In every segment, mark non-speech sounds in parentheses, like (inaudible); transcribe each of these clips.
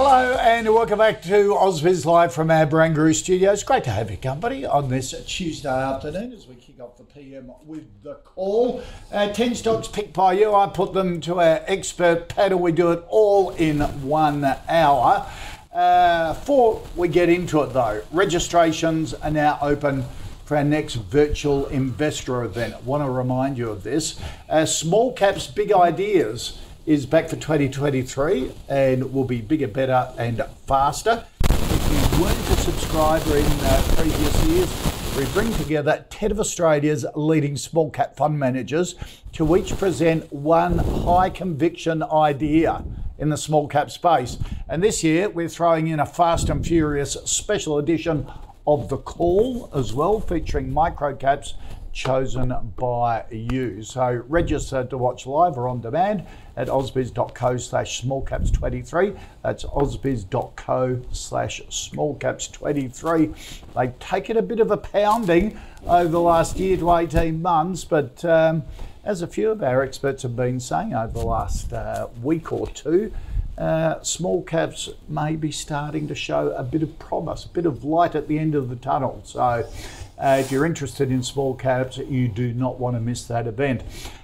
Hello and welcome back to ausbiz Live from our Barangaroo studios. Great to have your company on this Tuesday afternoon as we kick off the PM with the call. Uh, 10 stocks picked by you. I put them to our expert panel. We do it all in one hour. Uh, before we get into it though, registrations are now open for our next virtual investor event. I Want to remind you of this. Uh, small caps, big ideas is back for 2023 and will be bigger, better, and faster. If you weren't a subscriber in uh, previous years, we bring together 10 of Australia's leading small cap fund managers to each present one high conviction idea in the small cap space. And this year, we're throwing in a fast and furious special edition of The Call as well, featuring micro caps chosen by you. So register to watch live or on demand at ausbiz.co slash smallcaps23. That's ausbiz.co slash smallcaps23. They've taken a bit of a pounding over the last year to 18 months, but um, as a few of our experts have been saying over the last uh, week or two, uh, small caps may be starting to show a bit of promise, a bit of light at the end of the tunnel. So uh, if you're interested in small caps, you do not want to miss that event.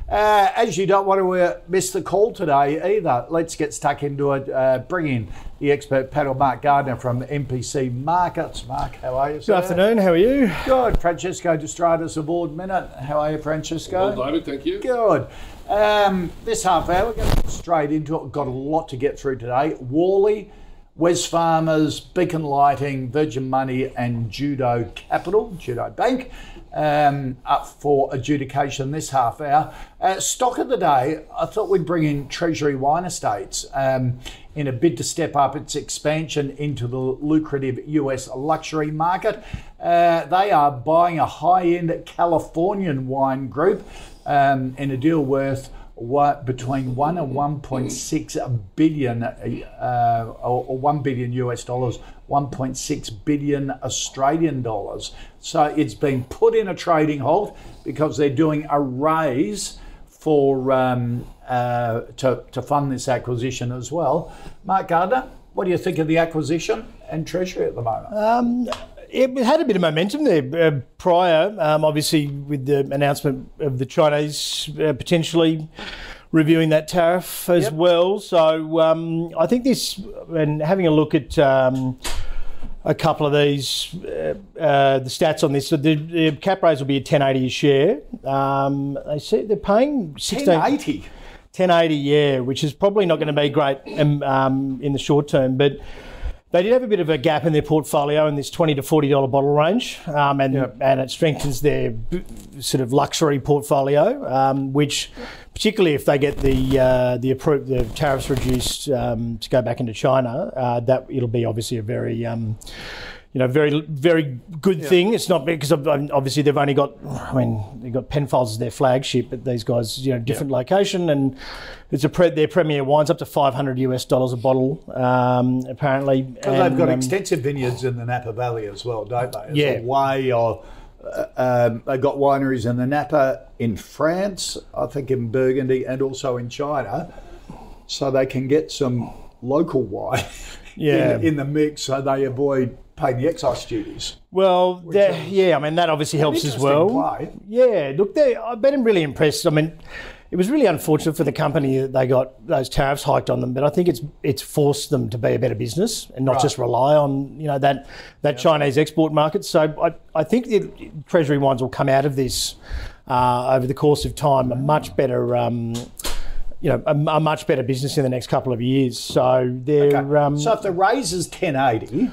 Uh, as you don't want to uh, miss the call today either, let's get stuck into it. Uh, bring in the expert panel, Mark Gardner from MPC Markets. Mark, how are you? Sir? Good afternoon. How are you? Good. Francesco Destratus Ord Minnett. How are you, Francesco? Well, David, thank you. Good. Um, this half hour, we're going to get straight into it. We've got a lot to get through today. Worley Wesfarmers, Beacon Lighting, Virgin Money, and Judo Capital, Judo Bank, um, up for adjudication this half hour. Uh, stock of the day, I thought we'd bring in Treasury Wine Estates um, in a bid to step up its expansion into the lucrative US luxury market. Uh, they are buying a high end Californian wine group um, in a deal worth what between one and one point six billion, uh, or, or one billion US dollars, one point six billion Australian dollars. So it's been put in a trading halt because they're doing a raise for um, uh, to to fund this acquisition as well. Mark Gardner, what do you think of the acquisition and Treasury at the moment? Um, it had a bit of momentum there uh, prior, um, obviously, with the announcement of the Chinese uh, potentially reviewing that tariff as yep. well. So um, I think this, and having a look at um, a couple of these, uh, uh the stats on this, so the, the, cap raise will be a 1080 a share. Um, they say they're paying 16, 1080. 1080, yeah, which is probably not going to be great um, um, in the short term, but they did have a bit of a gap in their portfolio in this twenty to forty dollar bottle range, um, and yep. and it strengthens their sort of luxury portfolio, um, which particularly if they get the uh, the approved the tariffs reduced um, to go back into China, uh, that it'll be obviously a very um, you know, very, very good yeah. thing. It's not because obviously they've only got, I mean, they've got Penfolds as their flagship, but these guys, you know, different yeah. location, and it's a pre- their premier wines up to 500 US dollars a bottle, um, apparently. Because they've got um, extensive vineyards in the Napa Valley as well, don't they? It's yeah. way of. Uh, um, they've got wineries in the Napa in France, I think in Burgundy, and also in China, so they can get some local wine (laughs) yeah. in, in the mix, so they avoid paying the excise duties. Well, that, yeah, I mean that obviously helps as well. Play. Yeah, look, I've been really impressed. I mean, it was really unfortunate for the company that they got those tariffs hiked on them, but I think it's it's forced them to be a better business and not right. just rely on you know that that Chinese export market. So I, I think the Treasury wines will come out of this uh, over the course of time a much better. Um, you know, a, a, much better business in the next couple of years. So they're okay. um, so if the raise is ten eighty,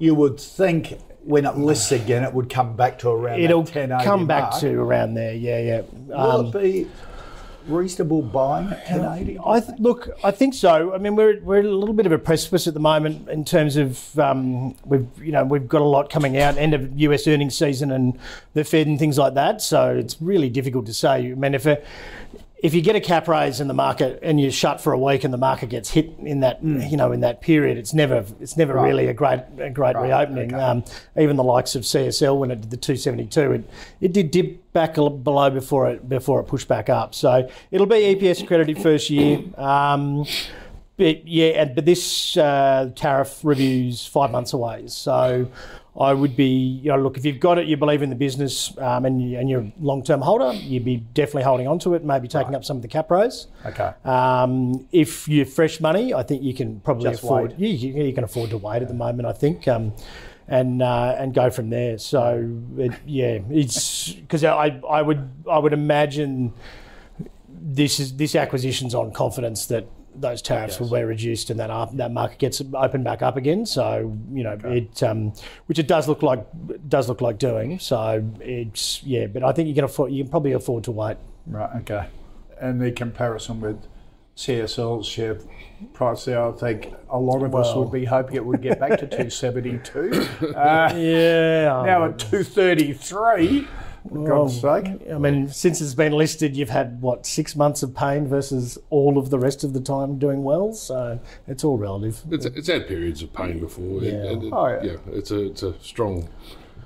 you would think when it lists again, it would come back to around It'll that 1080 come back mark. to around there. Yeah, yeah. Will Um, it be reasonable buying at 1080? I th- look, I think so. I mean, we're we're at a little bit of a precipice at the moment in terms of um, we've you know we've got a lot coming out end of US earnings season and the Fed and things like that. So it's really difficult to say. I mean, if a, if you get a cap raise in the market and you're shut for a week and the market gets hit in that you know in that period, it's never it's never Right. really a great a great reopening. okay. Um, even the likes of CSL when it did the 272, it, it did dip back a below before it before it pushed back up. So it'll be EPS accredited first year. Um, but yeah, but this uh, tariff review's five months away. So I would be, you know, look, if you've got it, you believe in the business, um, and, you, and you're a long-term holder, you'd be definitely holding on to it, maybe taking up some of the cap raise. Okay. Um, if you're fresh money, I think you can probably Just afford. You, you, you can afford to wait at the moment. I think. Um, and uh, and go from there. So it, yeah, it's because I I would I would imagine this is this acquisition's on confidence that those tariffs will be reduced and that up, that market gets opened back up again. So you know it, um, which it does look like does look like doing. So it's yeah, but I think you can afford you can probably afford to wait. Right, okay. And the comparison with CSL's share price there, I think a lot of us would be hoping it would get back to (laughs) 272. (laughs) Uh, Yeah. now at 233, for God's Well, sake. I mean, since it's been listed, you've had what six months of pain versus all of the rest of the time doing well. So it's all relative. It's, it's had periods of pain before. Yeah. and it- Oh, yeah. it's a it's a strong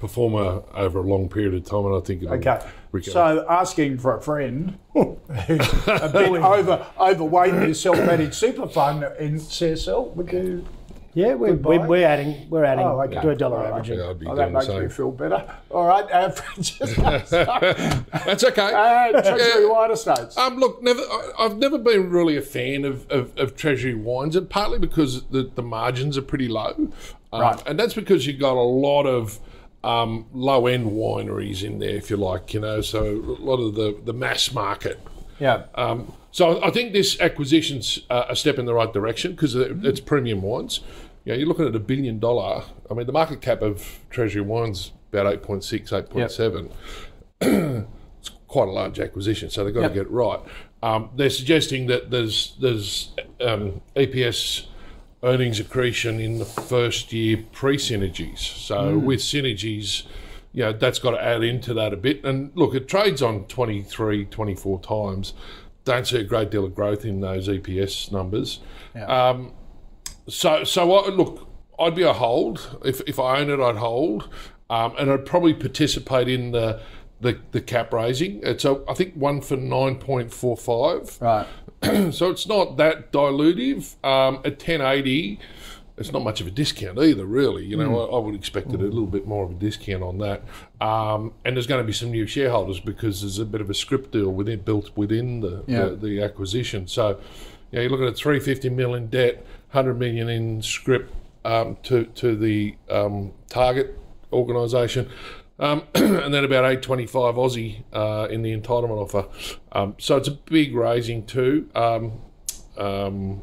performer over a long period of time, and I think it'll Okay. recover. So asking for a friend who's a bit (laughs) over overweight in his self-managed super fund in CSL, would you? Yeah, we're, we're, we're adding we're adding Oh, okay. to a dollar All right. averaging. Yeah, be Oh, that doing the makes me feel better. (laughs) All right, uh, (laughs) (laughs) That's okay. uh, Treasury Yeah. Wine Estates. Um, look, never. I, I've never been really a fan of, of, of Treasury wines, and partly because the, the margins are pretty low, um, Right. and that's because you've got a lot of um, low end wineries in there, if you like, you know. So a lot of the the mass market. Yeah. Um, so I think this acquisition's uh, a step in the right direction because it's premium wines. You know, you're looking at a billion dollar. I mean, the market cap of Treasury Wines about 8.6, 8.7. (clears throat) it's quite a large acquisition, so they've got Yep. to get it right. Um, they're suggesting that there's there's um, EPS earnings accretion in the first year pre synergies. So with synergies, you know, that's got to add into that a bit. And look, it trades on 23, 24 times. Don't see a great deal of growth in those EPS numbers. Um, so, so I, look, I'd be a hold if, if I own it. I'd hold, um, and I'd probably participate in the the, the cap raising. It's a, I think one for nine point four five. Right. (clears throat) So it's not that dilutive. Um, at ten eighty, it's not much of a discount either, really. You know, Hmm. I, I would expect it a little bit more of a discount on that. Um, and there's going to be some new shareholders because there's a bit of a scrip deal within built within the Yeah. the, the acquisition. So, you know, you're looking at 350 million debt, 100 million in scrip um, to to the um, target organisation. Um, (clears throat) and then about 825 Aussie uh, in the entitlement offer. Um, so it's a big raising too. Um, um,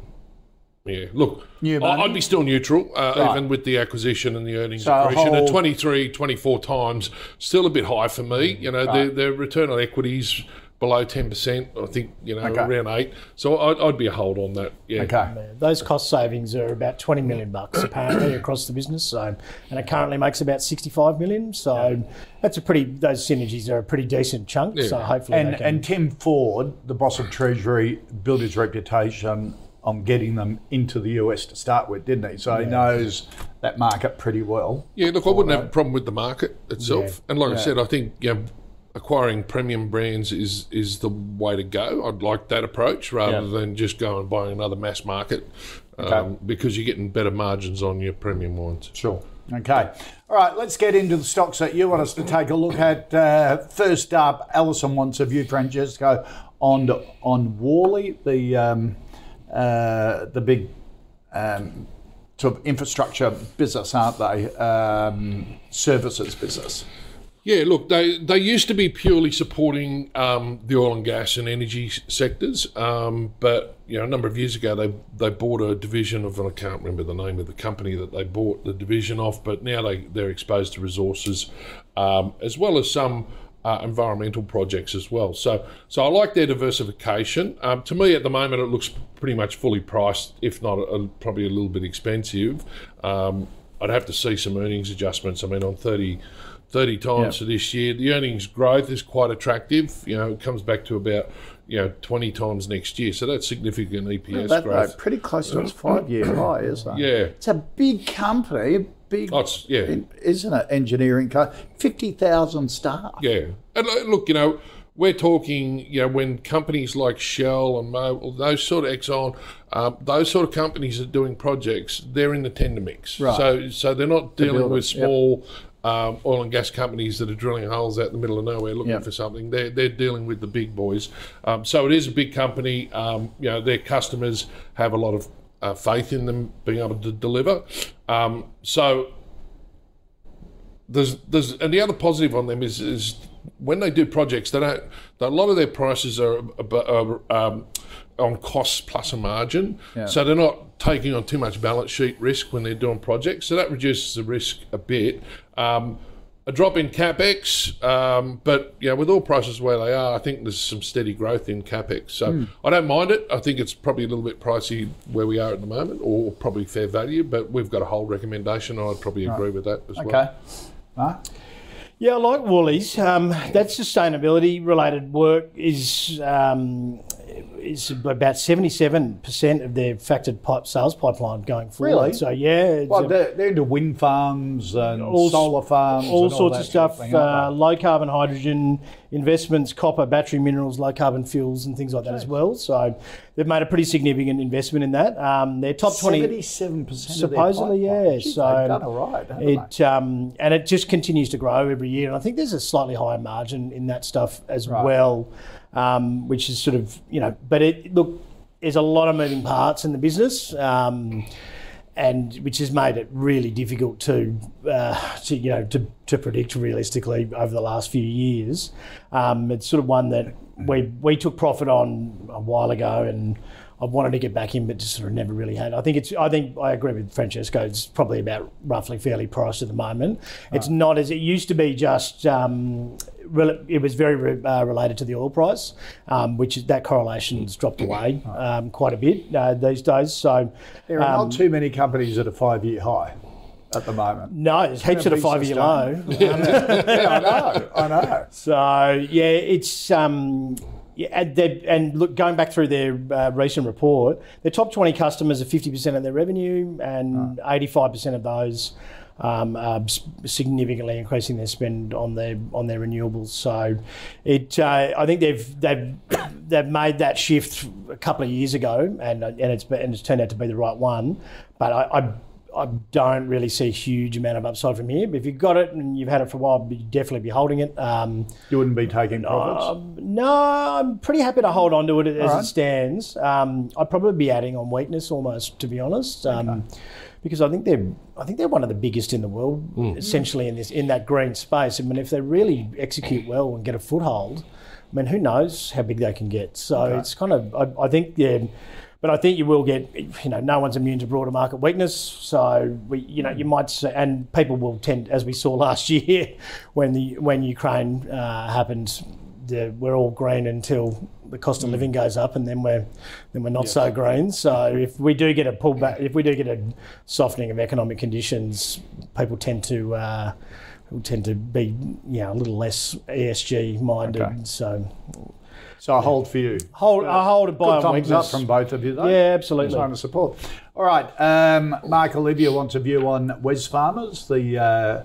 yeah, look, New I- money? I'd be still neutral, uh, Right. even with the acquisition and the earnings So accretion. At 23, 24 times, still a bit high for me. You know, their, Right. their return on equities below 10%, I think, you know, Okay. around 8 So I'd, I'd be a hold on that. Yeah. Okay. Those cost savings are about 20 million bucks apparently across the business. So, and it currently makes about 65 million. So that's a pretty. Those synergies are a pretty decent chunk. So hopefully, And they can, and Tim Ford, the boss of Treasury, built his reputation on getting them into the US to start with, didn't he? So he knows that market pretty well. Yeah, look, I wouldn't have a problem with the market itself. And like I said, I think you know, acquiring premium brands is is the way to go. I'd like that approach rather Yeah. than just going and buy another mass market um, Okay. because you're getting better margins on your premium wines. Sure. Okay. All right, let's get into the stocks that you want us to take a look at. Uh, first up, Alison wants a view, Francesco, on on Worley, the um, uh, the big um, sort of infrastructure business, aren't they? Um, services business. Yeah, look, they they used to be purely supporting um, the oil and gas and energy sectors, um, but you know a number of years ago they they bought a division of and I can't remember the name of the company that they bought the division off, but now they they're exposed to resources um, as well as some. Uh, environmental projects as well, so so I like their diversification. Um, to me, at the moment, it looks pretty much fully priced, if not a, probably a little bit expensive. Um, I'd have to see some earnings adjustments. I mean, on 30, 30 times for this year. The earnings growth is quite attractive. You know, it comes back to about you know twenty times next year. So that's significant EPS That, growth. though, pretty close to its five-year high, isn't it? Yeah. It's a big company, big, Oh, it's- yeah. isn't it? Engineering co fifty thousand staff. Yeah, and uh, look, you know, we're talking, you know, when companies like Shell and Mobil, those sort of Exxon, um, those sort of companies are doing projects. They're in the tender mix, Right. so so they're not dealing with it, yep. small. Um, oil and gas companies that are drilling holes out in the middle of nowhere looking Yep. for something. They're, they're dealing with the big boys. Um, so it is a big company. Um, you know, their customers have a lot of uh, faith in them being able to deliver. Um, so there's there's and the other positive on them is is when they do projects, they don't. A lot of their prices are, are um, on costs plus a margin, so they're not taking on too much balance sheet risk when they're doing projects. So that reduces the risk a bit. Um, a drop in capex, um, but you know, with oil prices where they are, I think there's some steady growth in capex. So I don't mind it. I think it's probably a little bit pricey where we are at the moment, or probably fair value. But we've got a whole recommendation. I'd probably agree with that as well. Okay. Mark? Yeah, I like Worley's. Um, that sustainability related work is um, is about seventy seven percent of their factored pipe sales pipeline going forward. Really? So yeah, it's Well, they're, they're into wind farms and all solar farms, all and sorts of stuff, thing, uh, low carbon hydrogen investments, copper, battery minerals, low carbon fuels, and things like that as well. So they've made a pretty significant investment in that. Um, their top they? twenty. Seventy-seven percent. Supposedly, yeah. Geez, so they've done all right, it um, and it just continues to grow every year, and I think there's a slightly higher margin in that stuff as Right. well, um, which is sort of you know. But it look, there's a lot of moving parts in the business. Um, and which has made it really difficult to, uh, to you know, to, to predict realistically over the last few years. Um, it's sort of one that we we took profit on a while ago, and I wanted to get back in, but just sort of never really had. I think it's. I think I agree with Francesco. It's probably about roughly fairly priced at the moment. It's not as it used to be. Just um, it was very re- uh, related to the oil price, um, which is, that correlation's dropped away um, quite a bit uh, these days. So There are um, not too many companies at a five-year high at the moment. no, there's heaps at a five year low. (laughs) yeah, I know. I know. So yeah, it's um, yeah, and, and look, going back through their uh, recent report, their top twenty customers are fifty percent of their revenue, and five percent of those. Um, are significantly increasing their spend on their on their renewables. So, it uh, I think they've they've (coughs) they've made that shift a couple of years ago, and and it's and it's turned out to be the right one. But I, I I don't really see a huge amount of upside from here. But if you've got it and you've had it for a while, you'd definitely be holding it. Um, You wouldn't be taking profits. um, no, I'm pretty happy to hold on to it as right. it stands. Um, I'd probably be adding on weakness almost, to be honest, um, because I think they're I think they're one of the biggest in the world, essentially in this in that green space. I mean, if they really execute well and get a foothold, I mean, who knows how big they can get? So it's kind of I, I think yeah. But I think you will get, you know, no one's immune to broader market weakness. So we, you know, you might, say, and people will tend, as we saw (laughs) last year, when the when Ukraine uh, happened, the, we're all green until the cost of living goes up, and then we're then we're not so green. So if we do get a pullback, if we do get a softening of economic conditions, people tend to. Uh, tend to be you know, a little less ESG minded, Okay. so so I hold for you. hold I hold a buy Good on weakness. up from both of you, though. Yeah, absolutely. Sign of support. All right. Um, Mark Olivia wants a view on Wesfarmers, the uh,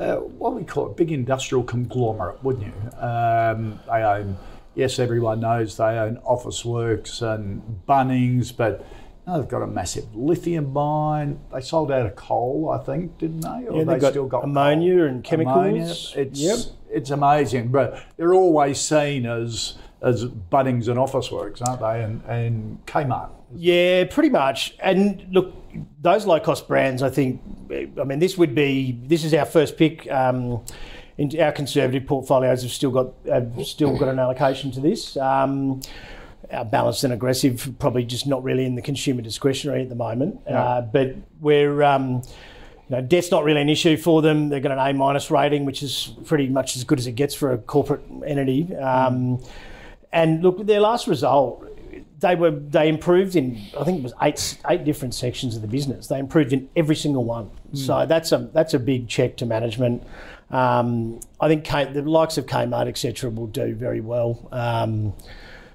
uh, what we call it, a big industrial conglomerate, wouldn't you? Um, they own. Yes, everyone knows they own Officeworks and Bunnings, but they've got a massive lithium mine. They sold out of coal, I think, didn't they? Or Yeah, they they've got still got ammonia coal? and chemicals. Ammonia. It's Yep. it's amazing, but they're always seen as as Bunnings and Officeworks, aren't they? And and Kmart. Yeah, pretty much. And look, those low cost brands, I think, I mean, this would be, this is our first pick. Um, in our conservative portfolios have still got have still got an allocation to this. Um, our balanced and aggressive, probably just not really in the consumer discretionary at the moment. Uh, but we're, um, you know, debt's not really an issue for them. They've got an A minus rating, which is pretty much as good as it gets for a corporate entity. Um, and look, their last result, they were they improved in I think it was eight eight different sections of the business. They improved in every single one. So that's a that's a big check to management. Um, I think K, the likes of Kmart etc. will do very well. Um,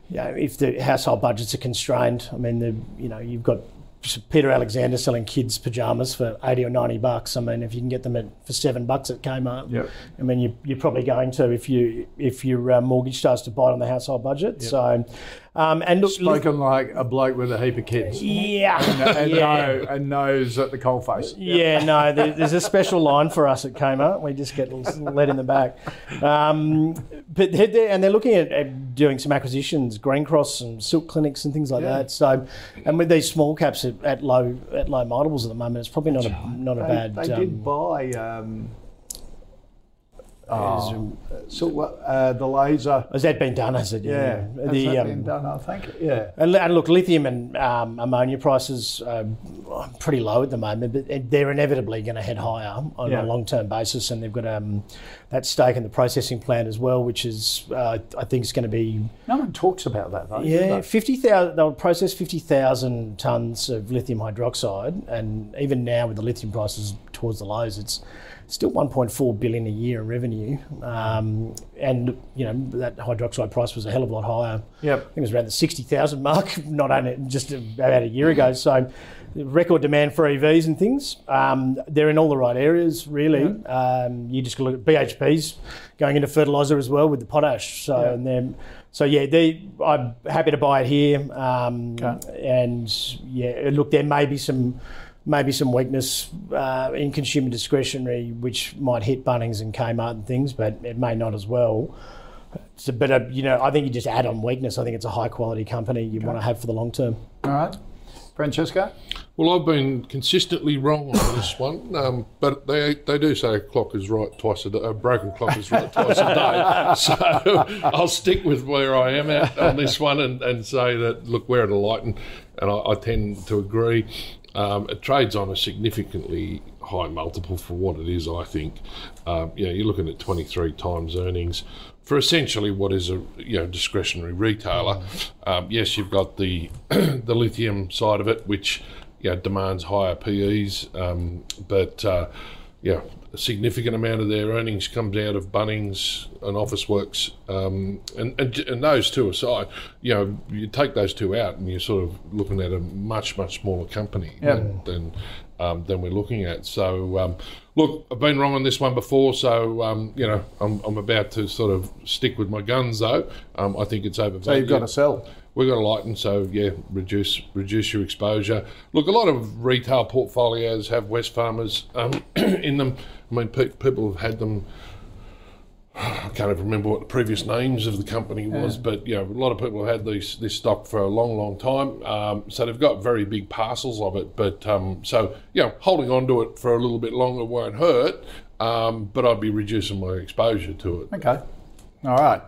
you know, if the household budgets are constrained, I mean, the, you know, you've got Peter Alexander selling kids' pajamas for eighty or ninety bucks. I mean, if you can get them at, for seven bucks at Kmart, Yep. I mean, you, you're probably going to if you if your uh, mortgage starts to bite on the household budget. So, um, and look, Spoken like a bloke with a heap of kids. yeah, and, yeah. know, and knows at the coalface. Yeah, no, there, there's a special line for us at Kmart. We just get let in the back. Um, but they're, and they're looking at, at doing some acquisitions, Green Cross and Silk Clinics and things like Yeah. that. So, and with these small caps at, at low at low multiples at the moment, it's probably not a not a They, bad. they um, did buy oh, so uh, the laser. Has that been done? Has it? Yeah, has The, that um, been done? I think. Yeah. And, and look, lithium and um, ammonia prices are pretty low at the moment, but they're inevitably going to head higher on Yeah. a long-term basis. And they've got um, that stake in the processing plant as well, which is uh, I think is going to be No one talks about that though. yeah they? fifty thousand. They'll process fifty thousand tons of lithium hydroxide, and even now with the lithium prices towards the lows, it's still 1.4 billion a year in revenue. Um, and you know that hydroxide price was a hell of a lot higher. Yep. I think it was around the 60,000 mark, (laughs) not only just about a year ago. So, record demand for EVs and things. Um, they're in all the right areas, really. Um, you just look at BHP's going into fertiliser as well with the potash. So, Yeah. and then, so yeah, they, I'm happy to buy it here. Um, Okay. And yeah, look, there may be some. Maybe some weakness uh, in consumer discretionary, which might hit Bunnings and Kmart and things, but it may not as well. So, but uh, you know, I think you just add on weakness. I think it's a high quality company you want to have for the long term. All right. Francesco? Well, I've been consistently wrong on this one, um, but they they do say a clock is right twice a day, a broken clock is right twice a day. (laughs) So I'll stick with where I am at on this one and, and say that look, we're at a light, and, and I, I tend to agree. Um, it trades on a significantly high multiple for what it is. I think, um, you know, you're looking at 23 times earnings for essentially what is a you know discretionary retailer. Um, yes, you've got the (clears throat) the lithium side of it, which you know, demands higher PEs, um, but uh, yeah, a significant amount of their earnings comes out of Bunnings and Officeworks, um, and, and and those two aside, you know, you take those two out, and you're sort of looking at a much much smaller company Yeah. than than, um, than we're looking at. So. Um, Look, I've been wrong on this one before, so um, you know I'm, I'm about to sort of stick with my guns. Though um, I think it's overvalued. So you've got to sell. We've got to lighten, so yeah, reduce reduce your exposure. Look, a lot of retail portfolios have Wesfarmers um, (clears throat) in them. I mean, pe- people have had them. (sighs) I can't even remember what the previous names of the company was, but you know, a lot of people have had these this stock for a long, long time. Um, so they've got very big parcels of it. But um, so you know, holding on to it for a little bit longer won't hurt. Um, but I'd be reducing my exposure to it. Okay. All right.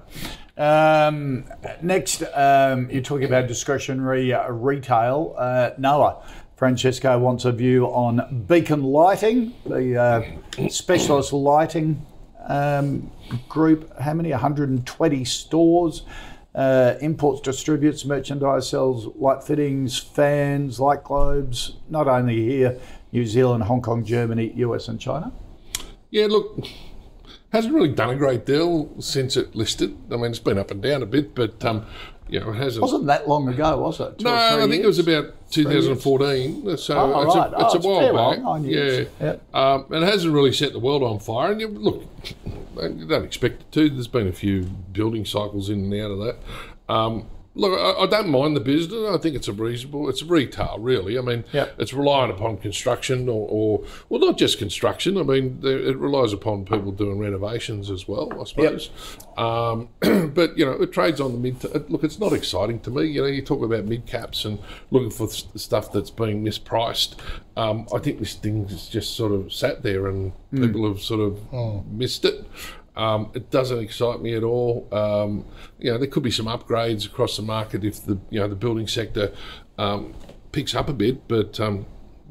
Um, next, um, you're talking about discretionary uh, retail. Uh, Noah, Francesco wants a view on Beacon Lighting, the uh, specialist lighting um, group. How many? 120 stores. Uh, imports, distributes, merchandise, sells light fittings, fans, light globes, not only here, New Zealand, Hong Kong, Germany, US, and China. Yeah, look, hasn't really done a great deal since it listed. I mean, it's been up and down a bit, but um, you know, it hasn't. Wasn't that long ago, was it? Two no, I think it was about 2014. So Oh, it's, right. a, it's Oh, a it's while back. nine yeah. Yep. Um, and it hasn't really set the world on fire. And you, look, you don't expect it to. There's been a few building cycles in and out of that. Um, look, I, I don't mind the business. I think it's a reasonable. It's retail, really. I mean, Yep. it's reliant upon construction, or, or well, not just construction. I mean, it relies upon people doing renovations as well. I suppose. Um, (clears throat) but you know, it trades on the mid. it- look, it's not exciting to me. You know, you talk about mid caps and looking for s- stuff that's being mispriced. Um, I think this thing's just sort of sat there, and people have sort of missed it. Um, it doesn't excite me at all. Um, you know, there could be some upgrades across the market if the you know the building sector um, picks up a bit. But um,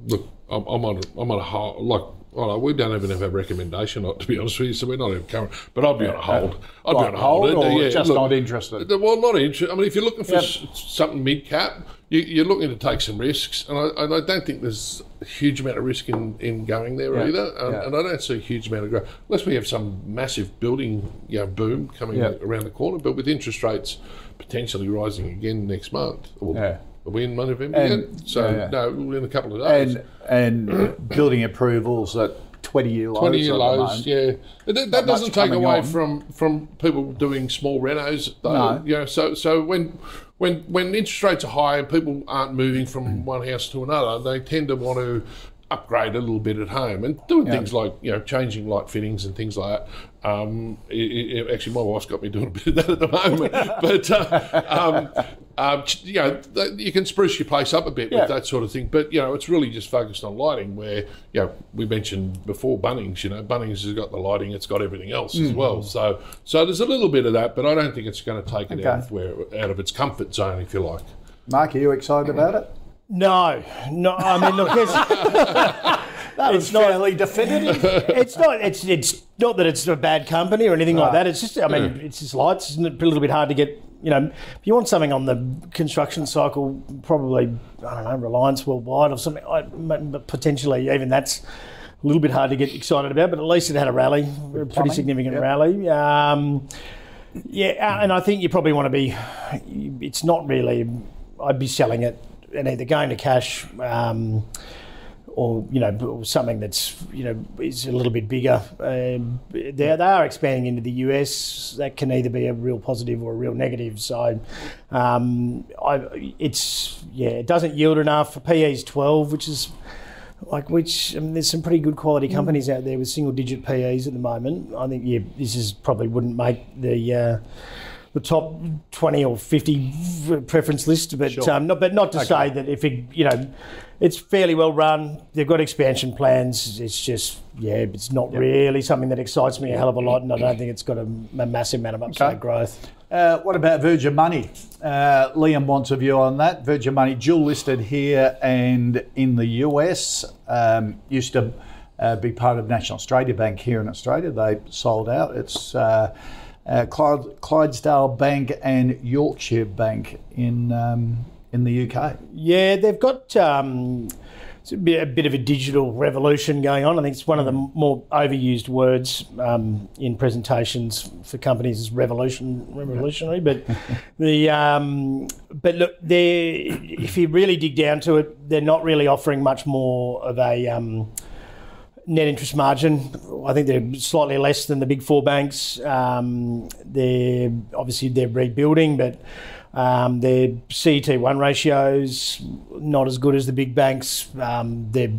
look, I'm, I'm on I'm on a whole, like well, we don't even have a recommendation, to be honest with you, so we're not even current. But I'd be on a hold. I'd Right, be on a hold. hold or yeah, just look, not interested? Well, not interested. I mean, if you're looking for Yep. something mid cap, you, you're looking to take some risks, and I, and I don't think there's a huge amount of risk in, in going there Yeah, either. And, yeah. and I don't see a huge amount of growth unless we have some massive building you know, boom coming Yeah. around the corner. But with interest rates potentially rising again next month, or Yeah. are we in November And- yet? So yeah, yeah. no, in a couple of days. And and (clears throat) building approvals at 20 year lows. 20 year lows, yeah. That, that doesn't take away on. from, from people doing small renos, though. No. You know, so so when when when interest rates are high and people aren't moving from one house to another, they tend to want to upgrade a little bit at home and doing things like you know changing light fittings and things like that. Um, it, it, actually, my wife's got me doing a bit of that at the moment, (laughs) but uh, um, um, you know you can spruce your place up a bit Yeah. with that sort of thing. But you know, it's really just focused on lighting. Where you know we mentioned before Bunnings. You know, Bunnings has got the lighting, it's got everything else as well. So so there's a little bit of that, but I don't think it's going to take it out of where out of its comfort zone, if you like. Mark, are you excited about it? No, no. I mean, look, it's, (laughs) That It's not- fairly definitive. it's not. It's it's not that it's a bad company or anything like that. It's just. I mean, it's just lights. Isn't it a little bit hard to get? You know, if you want something on the construction cycle, probably I don't know, Reliance Worldwide or something. I, but potentially, even that's a little bit hard to get excited about. But at least it had a rally, a pretty significant yep. rally. Um, yeah, and I think you probably want to be. It's not really. I'd be selling it and either going to cash. Um, or you know something that's you know is a little bit bigger. Um, they they are expanding into the US. That can either be a real positive or a real negative. So um, I, it's yeah, it doesn't yield enough. PE is twelve, which is like which I mean, there's some pretty good quality companies out there with single digit PEs at the moment. I think yeah, this is probably wouldn't make the. Uh, the top twenty or fifty preference list, but um, not, but not to say that if it, you know, it's fairly well run. They've got expansion plans. It's just yeah, it's not really something that excites me a hell of a lot, and I don't think it's got a, a massive amount of upside Okay. growth. Uh, what about Virgin Money? Uh, Liam wants a view on that. Virgin Money, dual listed here and in the US. Um, used to uh, be part of National Australia Bank here in Australia. They sold out. It's uh, Clyde, Clydesdale Bank and Yorkshire Bank in um, in the UK. Yeah, they've got um, a bit, a bit of a digital revolution going on. I think it's one of the more overused words um, in presentations for companies is revolution, revolutionary. But (laughs) the um, but look, they if you really dig down to it, they're not really offering much more of a um, net interest margin. I think they're slightly less than the big four banks. Um, they're obviously they're rebuilding, but um, their CET1 ratios not as good as the big banks. Um, they're,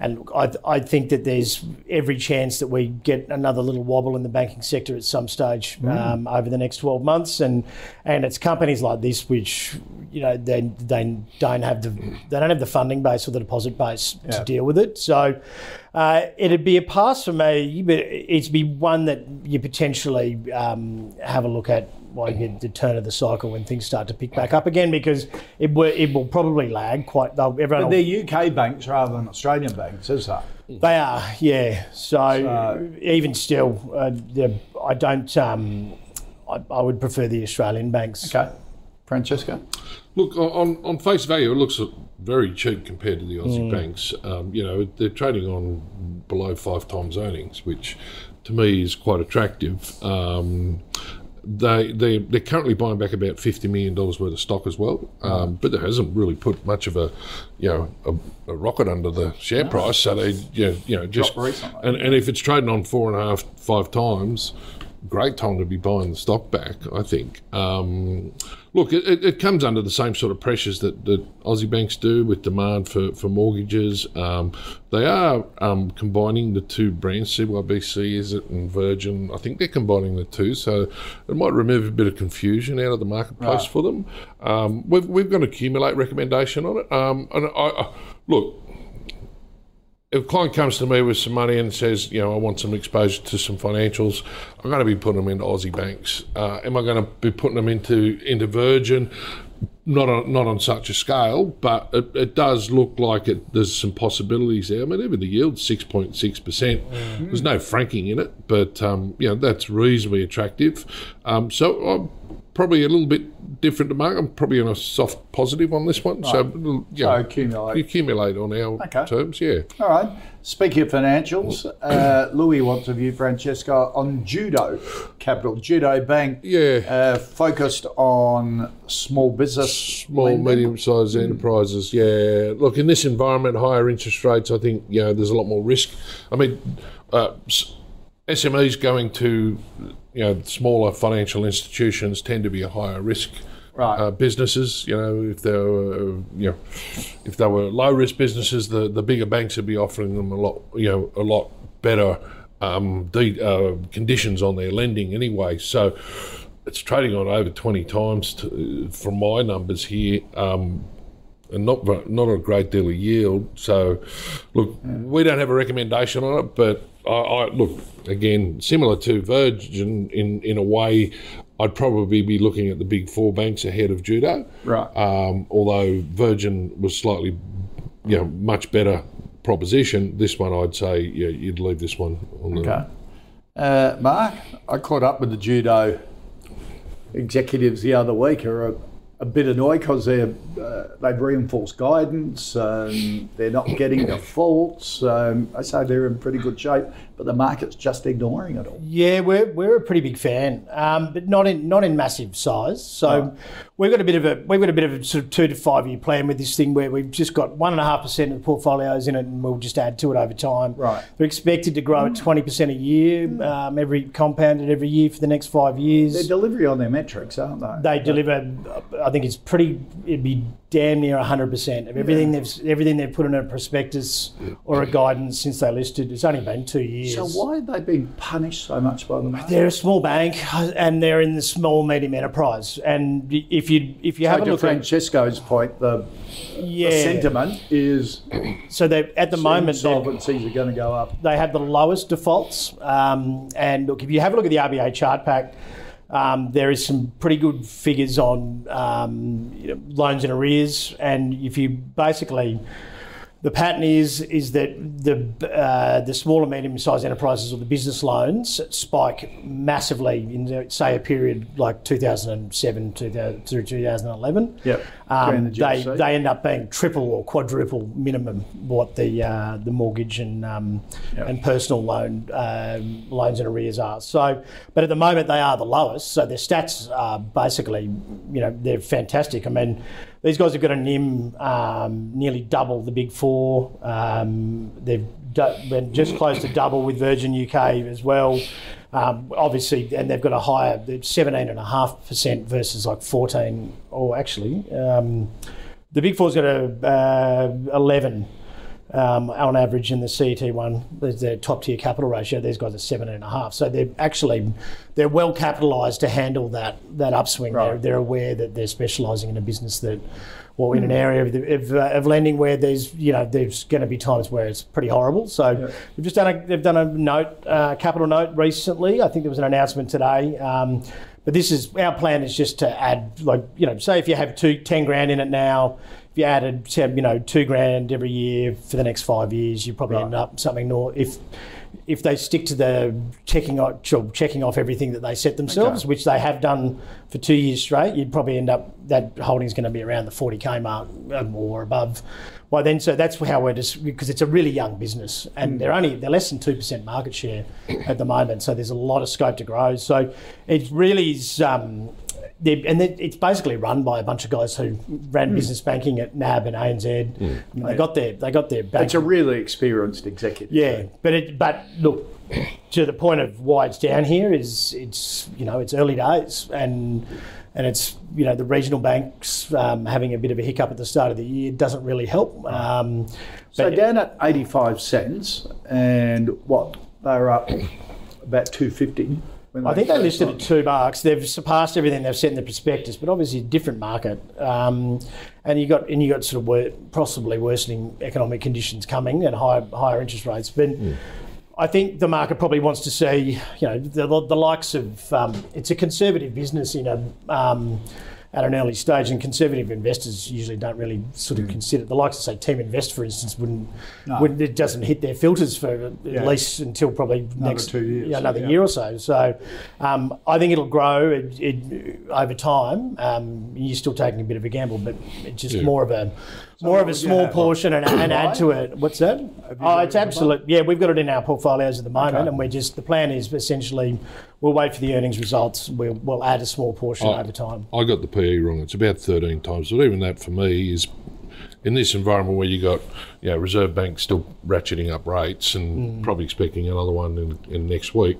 and I, I think that there's every chance that we get another little wobble in the banking sector at some stage um, over the next 12 months. And and it's companies like this which you know they they don't have the they don't have the funding base or the deposit base Yeah. to deal with it. So. Uh, it'd be a pass for me, but it'd be one that you potentially um, have a look at while you get the turn of the cycle when things start to pick back up again, because it will, it will probably lag quite. They'll, everyone but they're UK banks rather than Australian banks, is that? they are, yeah. So, So- even still, uh, I don't. Um, I, I would prefer the Australian banks. Okay. Francesco? Look, on, on face value, it looks very cheap compared to the Aussie banks. Um, you know, they're trading on below five times earnings, which to me is quite attractive. Um, they they they're currently buying back about fifty million dollars worth of stock as well, um, but there hasn't really put much of a you know a, a rocket under the share price. So they you know, you know just and, and if it's trading on four and a half five times, great time to be buying the stock back. I think. Um, look, it, it, comes under the same sort of pressures that, that Aussie banks do with demand for for mortgages. Um, they are um, combining the two brands, CYBG is it, and Virgin. I think they're combining the two, so it might remove a bit of confusion out of the marketplace Right. for them. Um, we've we've got an accumulate recommendation on it, um, and I, I look if a client comes to me with some money and says, you know, I want some exposure to some financials, I'm going to be putting them into Aussie banks. Uh, am I going to be putting them into into Virgin? Not on not on such a scale, but it, it does look like it. There's some possibilities there. I mean, even the yield's six point six percent. There's no franking in it, but um, you know that's reasonably attractive. Um, so I'm probably a little bit different to market. I'm probably on a soft positive on this one. So yeah, So accumulate. accumulate on our Okay. terms. Yeah. All right. Speaking of financials, uh, (coughs) Louis wants a view, Francesco, on Judo Capital. Judo Bank Yeah. uh, focused on small business. Small, lending. medium-sized enterprises. Yeah. Look, in this environment, higher interest rates. I think you know there's a lot more risk. I mean, uh, SMEs going to you know smaller financial institutions tend to be a higher risk. Right. Uh, businesses, you know, if they were, you know, if they were low risk businesses, the, the bigger banks would be offering them a lot, you know, a lot better um, de- uh, conditions on their lending anyway. So it's trading on over 20 times to, from my numbers here. Um, and not not a great deal of yield. So, look, we don't have a recommendation on it, but I, I look again similar to Virgin in in a way. I'd probably be looking at the big four banks ahead of Judo. Right. Um, although Virgin was slightly, you know, much better proposition. This one, I'd say, yeah, you'd leave this one on the. Okay. Uh, Mark, I caught up with the judo executives the other week. Are a, bit annoyed because they're uh, they've reinforced guidance. Um, they're not getting defaults. Um, I say they're in pretty good shape, but the market's just ignoring it all. Yeah, we're, we're a pretty big fan, um, but not in not in massive size. So we've got a bit of a we've got a bit of a sort of two to five year plan with this thing where we've just got one and a half percent of the portfolios in it, and we'll just add to it over time. Right. They're expected to grow at twenty percent a year, um, every compounded every year for the next five years. delivery on their metrics, aren't they? They deliver. I think it's pretty. It'd be damn near hundred percent of everything they've everything they've put in a prospectus or a guidance since they listed. It's only been two years. So why have they been punished so much by the market? They're a small bank, and they're in the small medium enterprise. And if you if you have So a look Francesco's point, the, (clears throat) at the sentiment is so they at the moment they're- insolvencies are going to go up. they have the lowest defaults. Um, and look, if you have a look at the RBA chart pack, um, there is some pretty good figures on um, you know, loans and arrears. And if you basically, the pattern is is that the uh, the small and medium sized enterprises or the business loans spike massively in say a period like 2007 2000, through 2011. Yep. Um, the they they end up being triple or quadruple minimum what the uh, the mortgage and um, Yep. and personal loan um, loans and arrears are. So, but at the moment they are the lowest. So their stats are basically, you know, they're fantastic. I mean, these guys have got a NIM um, nearly double the big four. Um, they've been just close to double with Virgin UK as well. Um, obviously, and they've got a higher, seventeen and a half percent versus like fourteen, or actually, um, the big four's got a uh, eleven um, on average in the CET1. There's their top tier capital ratio. These guys are seventeen and a half, so they're actually they're well capitalised to handle that that upswing. They're, they're aware that they're specialising in a business that. Well, in an area of, the, of, uh, of lending where there's, you know, there's going to be times where it's pretty horrible. So they've just done a, they've done a note, uh, capital note recently. I think there was an announcement today. Um, but this is our plan is just to add, like, you know, say if you have two, 10 grand in it now, if you added, you know, two grand every year for the next five years, you probably end up something north. If if they stick to the checking off, checking off everything that they set themselves, Okay. which they have done for two years straight, you'd probably end up that holding's going to be around the 40k mark um, or above. By then, so that's how we're just because it's a really young business and they're only they're less than two percent market share at the moment. So there's a lot of scope to grow. So it really is. Um, they're- and they- it's basically run by a bunch of guys who ran business banking at NAB and ANZ. I mean, they got their they got their bank. It's a really experienced executive. Yeah, but it, but look, to the point of why it's down here is it's you know it's early days and and it's you know the regional banks um, having a bit of a hiccup at the start of the year doesn't really help. Um, So down at 85 cents, and what they're up about 250 when I think they listed at two marks. They've surpassed everything they've set in the prospectus, but obviously a different market. Um, and you got and you got sort of wor- possibly worsening economic conditions coming and higher higher interest rates. But I think the market probably wants to see, you know, the, the likes of. Um, it's a conservative business in a. Um, at an early stage, and conservative investors usually don't really sort of consider the likes of say Team Invest, for instance, wouldn't, wouldn't it doesn't hit their filters for at Yeah. least until probably next two years, yeah, another yeah. year or so. So um, I think it'll grow it, it, over time. Um, you're still taking a bit of a gamble, but it's just more of a more of a small portion and, and add to it. What's that? Oh, it's it in the absolute. Yeah, we've got it in our portfolios at the moment, Okay. and we're just the plan is essentially we'll wait for the earnings results. We'll, we'll add a small portion Oh. over time. I got the PE wrong. It's about 13 times. But even that for me is in this environment where you got you know, Reserve Bank still ratcheting up rates and Mm. probably expecting another one in, in next week.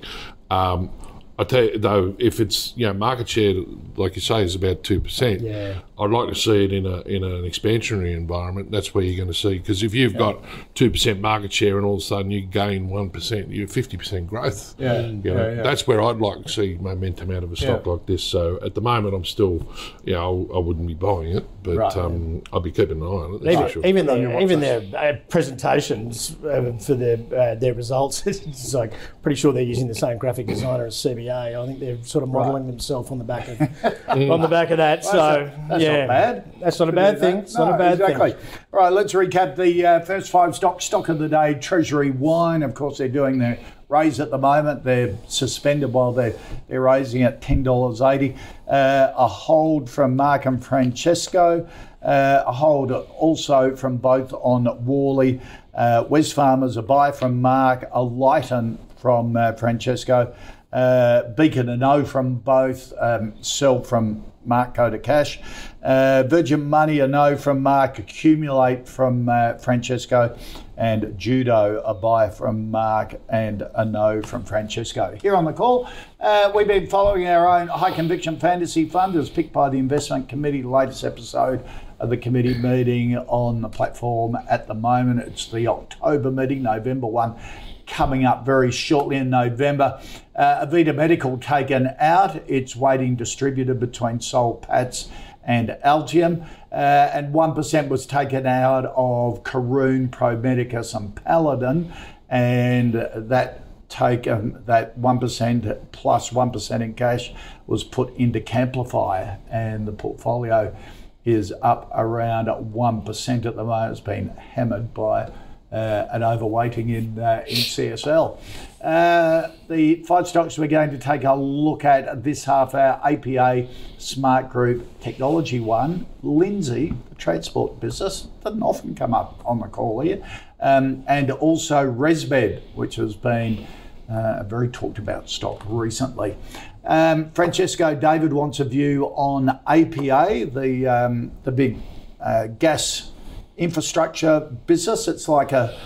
Um, I tell you though, if it's you know market share, like you say, is about two percent. Yeah. I'd like to see it in a in an expansionary environment. That's where you're going to see because if you've got two percent market share and all of a sudden you gain one percent, you're fifty percent growth. Yeah, You know, yeah, yeah. That's where I'd like to see momentum out of a stock Yeah. like this. So at the moment, I'm still, you know, I wouldn't be buying it, but Right. um, I'll be keeping an eye on it. That's Even, for sure. even On their even their uh, presentations uh, for their uh, their results, (laughs) it's like pretty sure they're using the same graphic designer as CBA. I think they're sort of modelling themselves on the back of (laughs) on the back of that. So That's, that's yeah, not bad. That's not a bad thing. It's not a bad exactly. thing. All right, let's recap the uh, first five stocks. Stock of the day, Treasury Wine. Of course, they're doing their raise at the moment. They're suspended while they're, they're raising at $10.80. Uh, a hold from Mark and Francesco. Uh, a hold also from both on Worley. Uh, Wesfarmers, a buy from Mark. A Lighton from uh, Francesco. Uh, Beacon and O from both. Um, sell from Mark Coda Cash. Uh, Virgin Money, a no from Mark. Accumulate from uh, Francesco. And Judo, a buy from Mark. And a no from Francesco. Here on the call, uh, we've been following our own high conviction fantasy fund as picked by the investment committee. Latest episode of the committee meeting on the platform at the moment. It's the October meeting, November one coming up very shortly in November. Uh, Avita Medical taken out. It's weighting distributed between Soul Patts and Altium. Uh, and 1% was taken out of Karoon, Pro Medicus, and Paladin. And that take um, that 1% plus 1 in cash was put into Camplify. And the portfolio is up around 1% at the moment. It's been hammered by uh, an overweighting in uh, in CSL. Uh, the five stocks we're going to take a look at this half hour: APA, Smartgroup, Technology One, Lindsay, the transport business doesn't often come up on the call here, um, and also ResMed, which has been a very talked about stock recently. Um, Francesco David wants a view on APA, the um, the big uh, gas infrastructure business. It's like a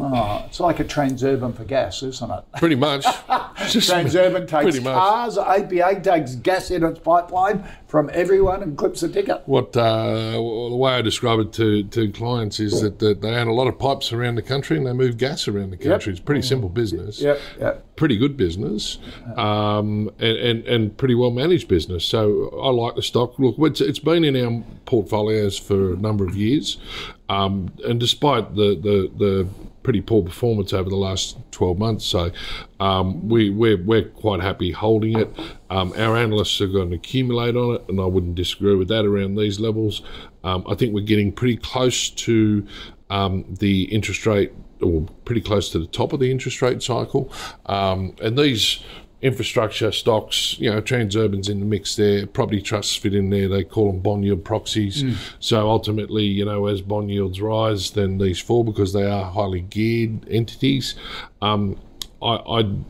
oh, it's like a Transurban for gas, isn't it? Pretty much. (laughs) Transurban takes cars, APA takes gas in its pipeline from everyone and clips a ticket. What uh, the way I describe it to, to clients is that, that they own a lot of pipes around the country and they move gas around the country. It's a pretty simple business. Yep, yep. Pretty good business, um, and, and and pretty well managed business. So I like the stock. Look, it's, it's been in our portfolios for a number of years, um, and despite the, the the pretty poor performance over the last 12 months. So um, we, we're, we're quite happy holding it. Um, our analysts are going to accumulate on it, and I wouldn't disagree with that around these levels. Um, I think we're getting pretty close to um, the interest rate, or pretty close to the top of the interest rate cycle. Um, and these infrastructure stocks, you know, Transurban's in the mix there, property trusts fit in there, they call them bond yield proxies. So ultimately, you know, as bond yields rise, then these fall because they are highly geared entities. Um, I, I'd,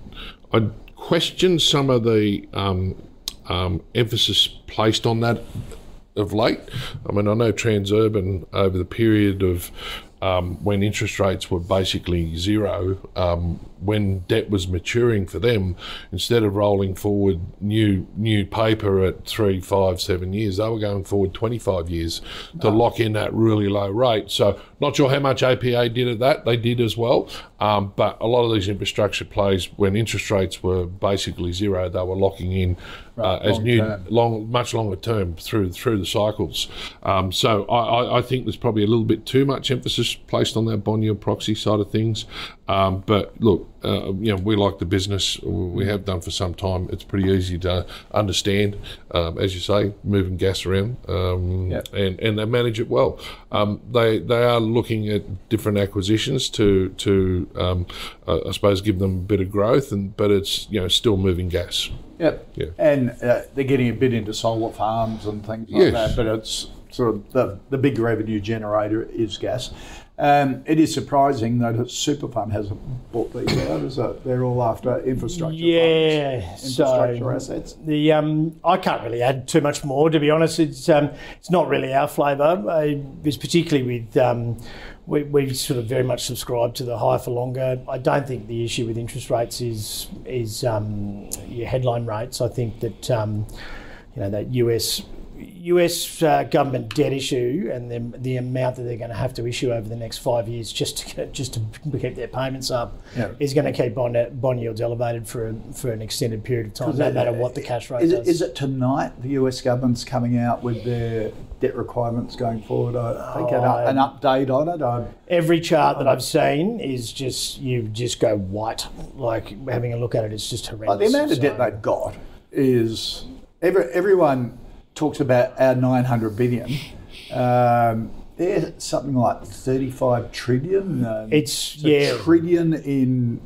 I'd question some of the um, um, emphasis placed on that of late. I mean, I know Transurban over the period of um, when interest rates were basically zero, um, when debt was maturing for them, instead of rolling forward new new paper at three, five, seven years, they were going forward 25 years to lock in that really low rate. So, not sure how much APA did at that. They did as well. Um, but a lot of these infrastructure plays, when interest rates were basically zero, they were locking in uh, as long new, term. long, much longer term through through the cycles. Um, so I, I, I think there's probably a little bit too much emphasis placed on that bond yield proxy side of things. Um, but look, uh, you know, we like the business. We have done for some time. It's pretty easy to understand, um, as you say, moving gas around, um, Yep. and and they manage it well. Um, they they are looking at different acquisitions to to um, uh, I suppose give them a bit of growth, and but it's you know still moving gas. Yep. Yeah. And uh, they're getting a bit into solar farms and things like Yes. that, but it's sort of the, the big revenue generator is gas. Um, it is surprising that a super fund hasn't bought these out, is it? They're all after infrastructure Yeah, funds, infrastructure so assets. the um, I can't really add too much more to be honest. It's um, it's not really our flavour. Uh, It's particularly with um, we we sort of very much subscribe to the high for longer. I don't think the issue with interest rates is is um, your headline rates. I think that um, you know that US. US uh, government debt issue and the, the amount that they're going to have to issue over the next five years just to get, just to keep their payments up Yeah. is going to keep bond, bond yields elevated for for an extended period of time, no matter what the cash rate Is does. it, is it tonight the US government's coming out with their debt requirements going forward? I think an, Oh, an update on it. I, Every chart that I've seen is just you just go white. Like having a look at it, it's just horrendous. Like the amount of So- debt they've got is every, everyone talks about our 900 billion. Um, they're something like 35 trillion. Um, It's- a yeah. trillion in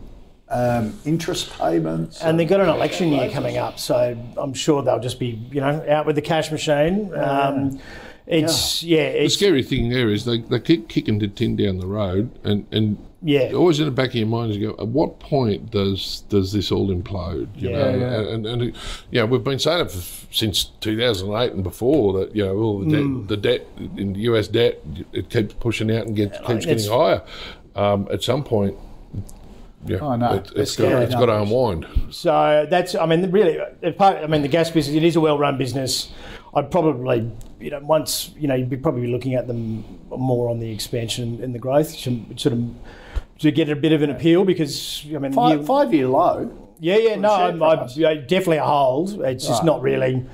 um, interest payments. And they've got an election year coming up, so I'm sure they'll just be, you know, out with the cash machine. Um, it's yeah, The it's scary thing there is they, they keep kicking the tin down the road, and, and yeah. always in the back of your mind is you go, at what point does does this all implode? You Yeah. know, Yeah. and and, and yeah, we've been saying it for, since 2008 and before that you know all the Mm. debt, the debt in US debt it keeps pushing out and gets, keeps getting higher. Um, at some point, yeah, Oh, no, it, it's it's got it's got to unwind. So uh, that's, I mean, really, uh, if part- I mean, the gas business, it is a well-run business. I'd probably, you know, once, you know, you'd be probably looking at them more on the expansion and the growth to sort of to get a bit of an appeal because, I mean, five, you- five year low. yeah, yeah, no, share I'm, I, price. yeah, definitely a hold. It's just not really.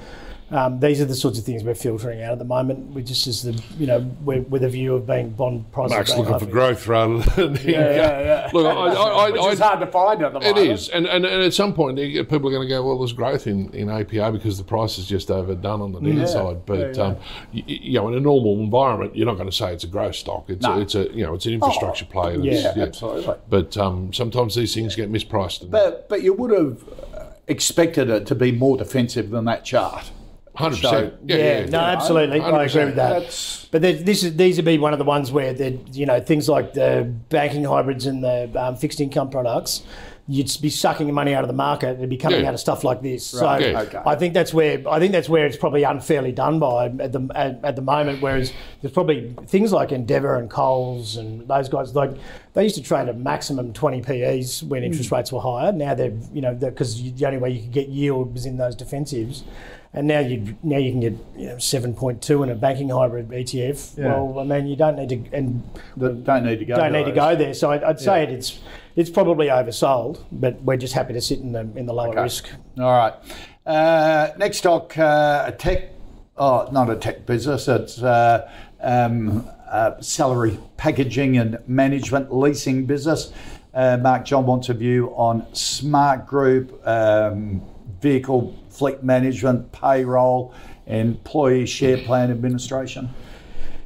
Um, these are the sorts of things we're filtering out at the moment. We just as the, you know, we're, with a view of being bond prices. Mark's looking up. for growth rather than yeah, yeah. Look, I, I, I, Which I, is hard to find at the moment. It is, and, and, and at some point, people are going to go, well, there's growth in, in APA because the price is just overdone on the downside. But yeah. Um, you, you know, in a normal environment, you're not going to say it's a growth stock. It's No. a, it's a you know, it's an infrastructure play. and Yeah, absolutely. But um, sometimes these things get mispriced. and- But, but you would have uh, expected it to be more defensive than that chart. 100%. So- yeah, Yeah, yeah, no, absolutely. I agree with that. That's But this is, these would be one of the ones where the you know things like the banking hybrids and the um, fixed income products, you'd be sucking money out of the market. It'd be coming Yeah. out of stuff like this. Right, So yeah. okay. I think that's where I think that's where it's probably unfairly done by at the at, at the moment. Whereas there's probably things like Endeavour and Coles and those guys like they used to trade at maximum 20 PEs when interest hmm. rates were higher. Now they're you know because the only way you could get yield was in those defensives. And now you now you can get you know seven point two in a banking hybrid ETF. Yeah. Well, I mean you don't need to and that don't need to go. don't need to go there. So I'd, I'd say it, it's it's probably oversold, but we're just happy to sit in the in the lower Okay. risk. All right. Uh, next stock, uh, a tech, oh, not a tech business, it's uh, um, uh, salary packaging and management leasing business. Uh, Mark John wants a view on Smartgroup, um, vehicle fleet management, payroll, employee share plan administration.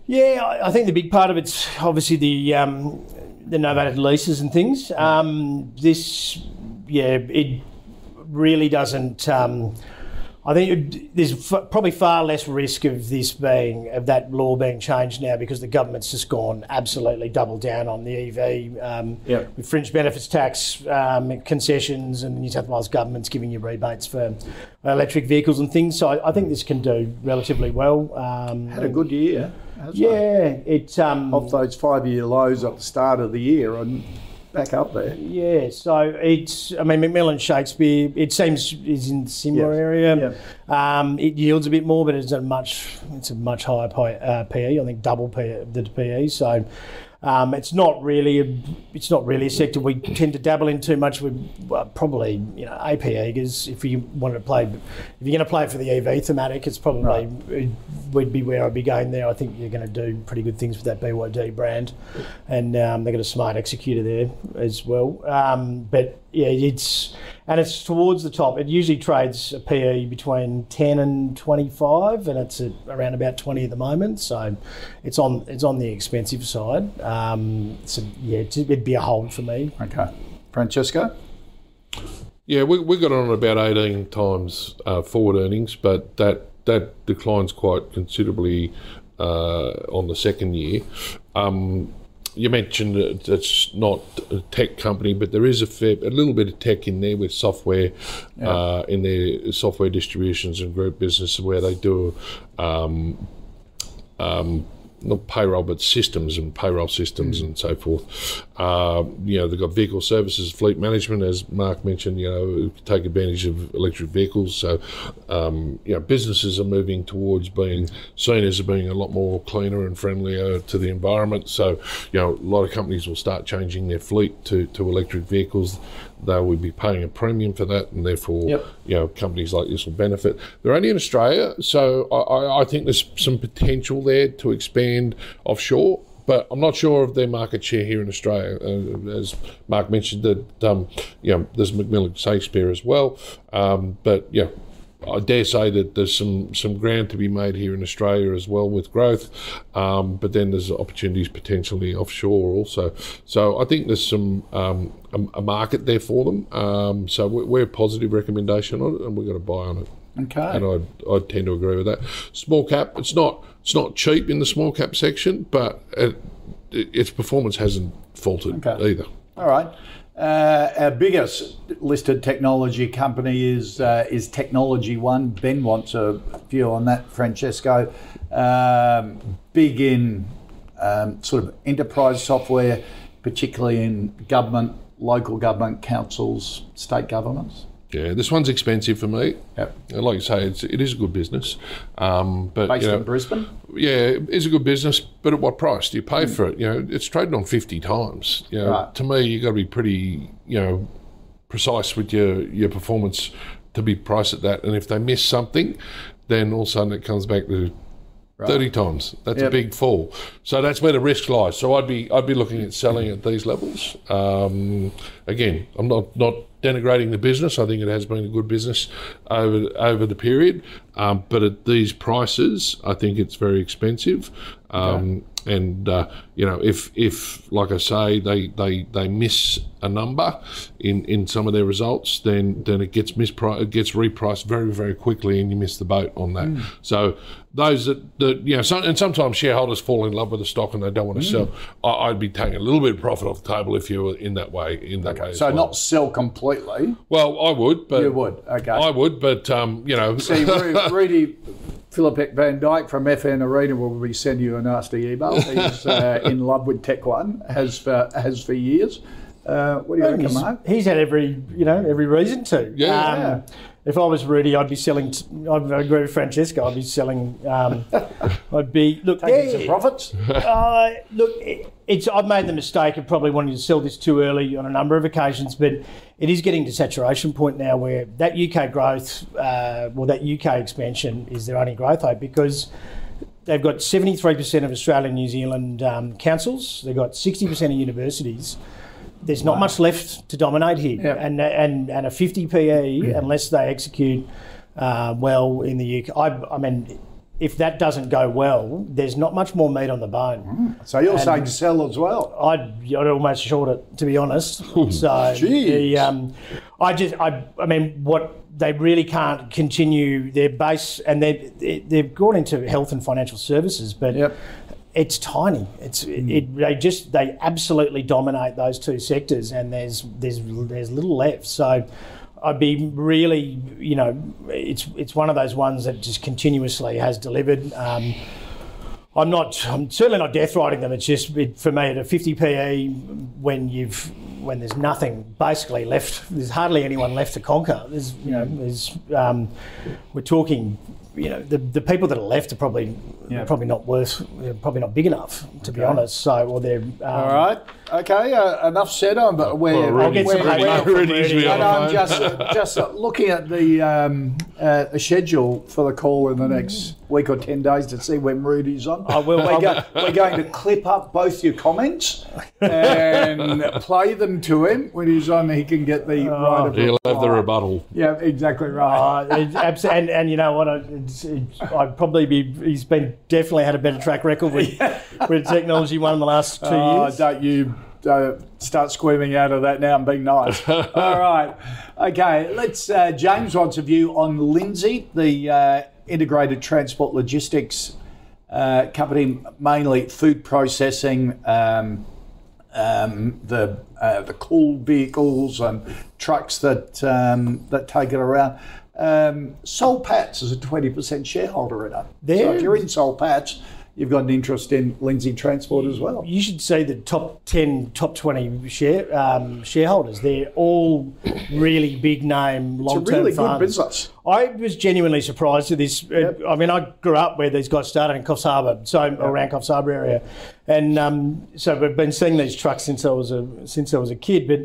Yeah, I- I think the big part of it's obviously the um, the novated leases and things. Um, this, yeah, it really doesn't. Um, I think there's f- probably far less risk of this being of that law being changed now because the government's just gone absolutely double down on the EV um, Yeah. with fringe benefits tax um, concessions and the New South Wales government's giving you rebates for electric vehicles and things. So I, I think this can do relatively well. Um, Had a good year. hasn't it? yeah, it's um, Off those five year lows at the start of the year. And back up there. Yeah, so it's, I mean, McMillan Shakespeare, it seems is in similar Yeah. area. Um, it yields a bit more, but it's a much, it's a much higher pi- uh, PE. I think double PE, the PE. So um, it's not really a, it's not really a sector we tend to dabble in too much. We well, probably you know AP Eagers if you wanted to play, if you're going to play for the EV thematic, it's probably it would be where I'd be going there. I think you're going to do pretty good things with that BYD brand, and um, they've got a smart executor there as well. Um, but yeah, it's and it's towards the top. It usually trades a PE between 10 and 25, and it's at around about 20 at the moment. So it's on it's on the expensive side. Um, so yeah, it'd be a hold for me. Okay. Francesco? Yeah, we, we got on about 18 times uh, forward earnings, but that, that declines quite considerably uh, on the second year. Um, you mentioned that it's not a tech company, but there is a fair, a little bit of tech in there with software uh, in their software distributions and group business where they do um, um, not payroll, but systems and payroll systems and so forth. Uh, you know, they've got vehicle services, fleet management, as Mark mentioned. You know, take advantage of electric vehicles. So, um, you know, businesses are moving towards being seen as being a lot more cleaner and friendlier to the environment. So, you know, a lot of companies will start changing their fleet to, to electric vehicles. They will be paying a premium for that, and therefore, Yep. you know, companies like this will benefit. They're only in Australia, so I, I, I think there's some potential there to expand offshore. But I'm not sure of their market share here in Australia. Uh, as Mark mentioned, that um, you know, there's McMillan Shakespeare as well. Um, but yeah, I dare say that there's some, some ground to be made here in Australia as well with growth, um, but then there's opportunities potentially offshore also. So I think there's some um, a, a market there for them. Um, so we're, we're a positive recommendation on it, and we're going to buy on it. Okay. And I'd, I'd tend to agree with that. Small cap, it's not it's not cheap in the small cap section, but it, it, its performance hasn't faltered Okay. either. All right. Uh, our biggest listed technology company is uh, is Technology One. Ben wants a view on that. Francesco, um, big in um, sort of enterprise software, particularly in government, local government, councils, state governments. Yeah, this one's expensive for me. Yep. And Like you say, it's, it is a good business. Um, but Based you know, in Brisbane. yeah, it's a good business, but at what price do you pay for it? You know, it's traded on fifty times. You know, Right. to me, you've got to be pretty, you know, precise with your your performance to be priced at that. And if they miss something, then all of a sudden it comes back to thirty times. That's a big fall. So that's where the risk lies. So I'd be I'd be looking at selling at these levels. Um, again, I'm not not denigrating the business. I think it has been a good business over over the period, um, but at these prices, I think it's very expensive. Um, And uh, you know, if if like I say, they, they, they miss a number in, in some of their results, then then it gets mispri- it gets repriced very very quickly, and you miss the boat on that. So those that, that you know, some, and sometimes shareholders fall in love with the stock and they don't want to sell. I, I'd be taking a little bit of profit off the table if you were in that way. In that case, So not sell completely. well, I would, but You would. Okay. I would, but um, you know, See, (laughs) Ru- Rudy Philippek Van Dyke from FN Arena will be sending you a nasty email. He's uh, (laughs) in love with Tech One, has for has for years. Uh, what do you reckon, He's, Mark? he's had every, you know, every reason to. Yeah. Yeah. If I was Rudi, I'd be selling. T- I'd agree with Francesco. I'd be selling. Um, (laughs) I'd be look. Taking yeah, some profits. Uh, look, it, it's. I've made the mistake of probably wanting to sell this too early on a number of occasions, but it is getting to saturation point now where that UK growth, uh, well, that UK expansion is their only growth hope because they've got 73% of Australia and New Zealand um, councils. They've got 60% of universities. There's not much left to dominate here, Yep. and and and a 50 PE unless they execute uh, well in the UK. I, I mean, if that doesn't go well, there's not much more meat on the bone. So you're saying sell as well. I'd, I'd almost short it, to be honest. (laughs) So the, um, I just, I, I mean, what they really can't continue their base, and they they've gone into health and financial services, but Yep. it's tiny. It's it, they just they absolutely dominate those two sectors, and there's there's there's little left. So. I'd be really, you know, it's it's one of those ones that just continuously has delivered. Um, I'm not. I'm certainly not death riding them. It's just it, for me at a 50 PE when you've when there's nothing basically left. There's hardly anyone left to conquer. There's you know there's um, we're talking you know the, the people that are left are probably Yeah. probably not worth probably not big enough to be honest. So or they're um, All right. Okay. Uh, enough said on but where, Well, where, I'll get some where- hate mail from Rudi needs to be Rudi. on And the I'm just uh, just uh, looking at the um, uh, the schedule for the call in the next week or ten days to see when Rudi's on. I will- We're, go- we're going to clip up both your comments and (laughs) play them to him when he's on. He can get the right of He'll have the rebuttal. Yeah, exactly right. Uh, it's and, and you know what? I- It's, it's, I'd probably be. He's been definitely had a better track record with (laughs) with technology one in the last two Oh, years. don't you uh, start squeaming out of that now and being nice. (laughs) All right. Okay, let's. Uh, James wants a view on Lindsay, the uh, integrated transport logistics uh, company, mainly food processing. Um, um, the uh, the cool vehicles and trucks that um, that take it around. Um, Soul Patts is a twenty percent shareholder in it. So if you're in Soul Patts, you've got an interest in Lindsay Transport as well. You should see the top ten, top twenty share um, shareholders. They're all really big name, long It's a term really good business. I was genuinely surprised at this. Uh, I mean, I grew up where these guys started in Coffs Harbour, so around Coffs Harbour area, and um, so we've been seeing these trucks since I was a since I was a kid. But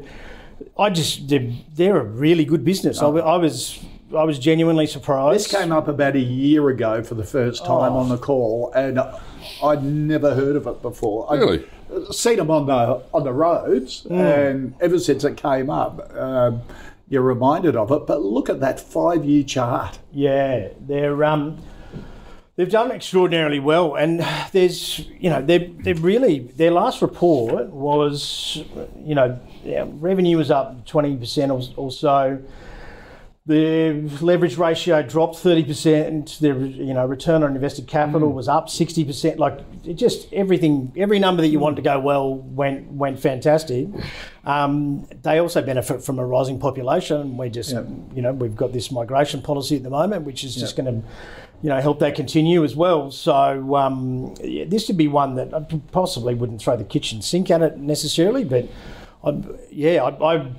I just they're, they're a really good business. I, I was I was genuinely surprised. This came up about a year ago for the first time Oh. on the call, and I'd never heard of it before. I'd Really? seen them on the on the roads, Hmm. and ever since it came up, um, you're reminded of it. But look at that five year chart. Yeah, they're um, they've done extraordinarily well, and there's you know they they really their last report was you know yeah, revenue was up twenty percent or, or so. The leverage ratio dropped thirty percent. The you know return on invested capital was up sixty percent. Like it just everything, every number that you wanted to go well went went fantastic. Um, they also benefit from a rising population. We just you know we've got this migration policy at the moment, which is just going to you know help that continue as well. So um, yeah, this would be one that I possibly wouldn't throw the kitchen sink at it necessarily, but I, yeah, I, I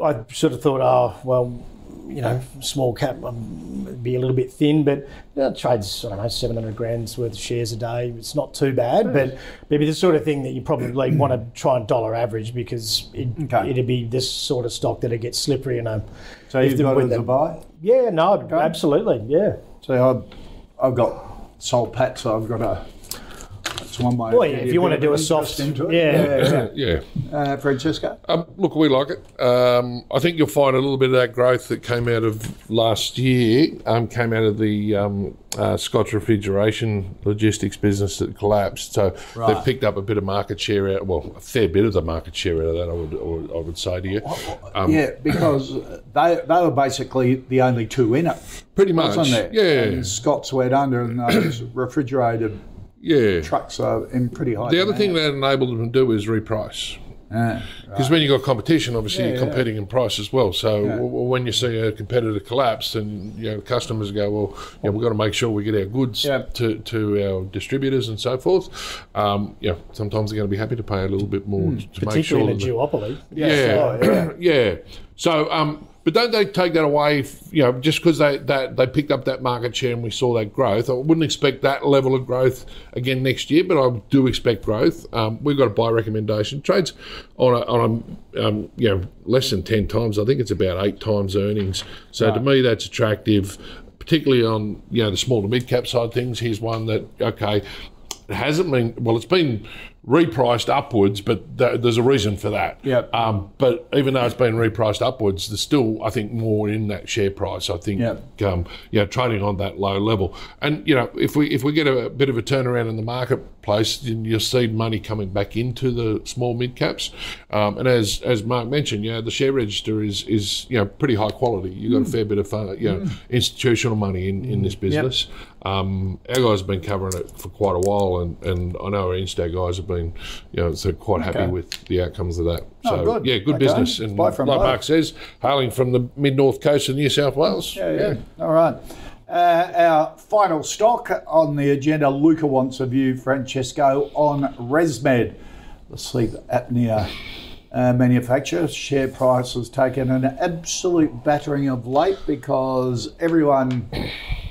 I sort of thought, oh well you know, small cap um, be a little bit thin, but you know, trades I don't know seven hundred grand's worth of shares a day. It's not too bad, but maybe the sort of thing that you probably want to try and dollar average because it, Okay. it'd be this sort of stock that it gets slippery and um, So you've got it as a buy. yeah, no, absolutely, yeah. So I've, I've got Soul Pat, so I've got a. That's one way. Well, yeah, if you want to do a soft, interest into it. yeah, yeah. Yeah. Uh, Francesco. Um, look, we like it. Um, I think you'll find a little bit of that growth that came out of last year um, came out of the um, uh, Scott's refrigeration logistics business that collapsed. So they've picked up a bit of market share out. Well, a fair bit of the market share out of that. I would, I would, I would say to you. Um, yeah, because they they were basically the only two in it. Pretty much. Wasn't there? Yeah. And Scott's went under, and those (coughs) refrigerated Yeah. trucks are in pretty high. The other thing that enabled them to do is reprice. Yeah. Because when you've got competition, obviously Yeah, you're yeah. competing in price as well. So Yeah. w- w- when you see a competitor collapse, then you know customers go, well, you know, we've got to make sure we get our goods Yeah. to, to our distributors and so forth. Um, yeah, sometimes they're going to be happy to pay a little bit more Hmm. to make sure. particularly in a that- duopoly. yeah, yeah. So, (clears throat) um, but don't they take that away? You know, just because they that they picked up that market share and we saw that growth, I wouldn't expect that level of growth again next year. But I do expect growth. Um, we've got a buy recommendation. Trades on a, on a um, you know less than ten times. I think it's about eight times earnings. So to me, that's attractive. Particularly on you know the small to mid cap side of things. Here's one that okay, it hasn't been well. It's been repriced upwards, but th- there's a reason for that. Yep. Um, but even though it's been repriced upwards, there's still, I think, more in that share price. I think, Yep. um, yeah, trading on that low level. And you know, if we if we get a, bit of a turnaround in the marketplace, then you'll see money coming back into the small mid caps. Um, and as as Mark mentioned, you know, the share register is is you know pretty high quality. You've got a fair bit of fun, you know, institutional money in, in this business. Um, our guys have been covering it for quite a while, and, and I know our Insta guys have been, you know, so quite happy Okay. with the outcomes of that. Oh, So good. yeah, good Okay. business. And like. Mark says, hailing from the mid north coast of New South Wales. Yeah, yeah. All right. Uh, our final stock on the agenda, Luca wants a view, Francesco, on ResMed, Let's see the sleep apnea uh, manufacturer. Share price has taken an absolute battering of late because everyone,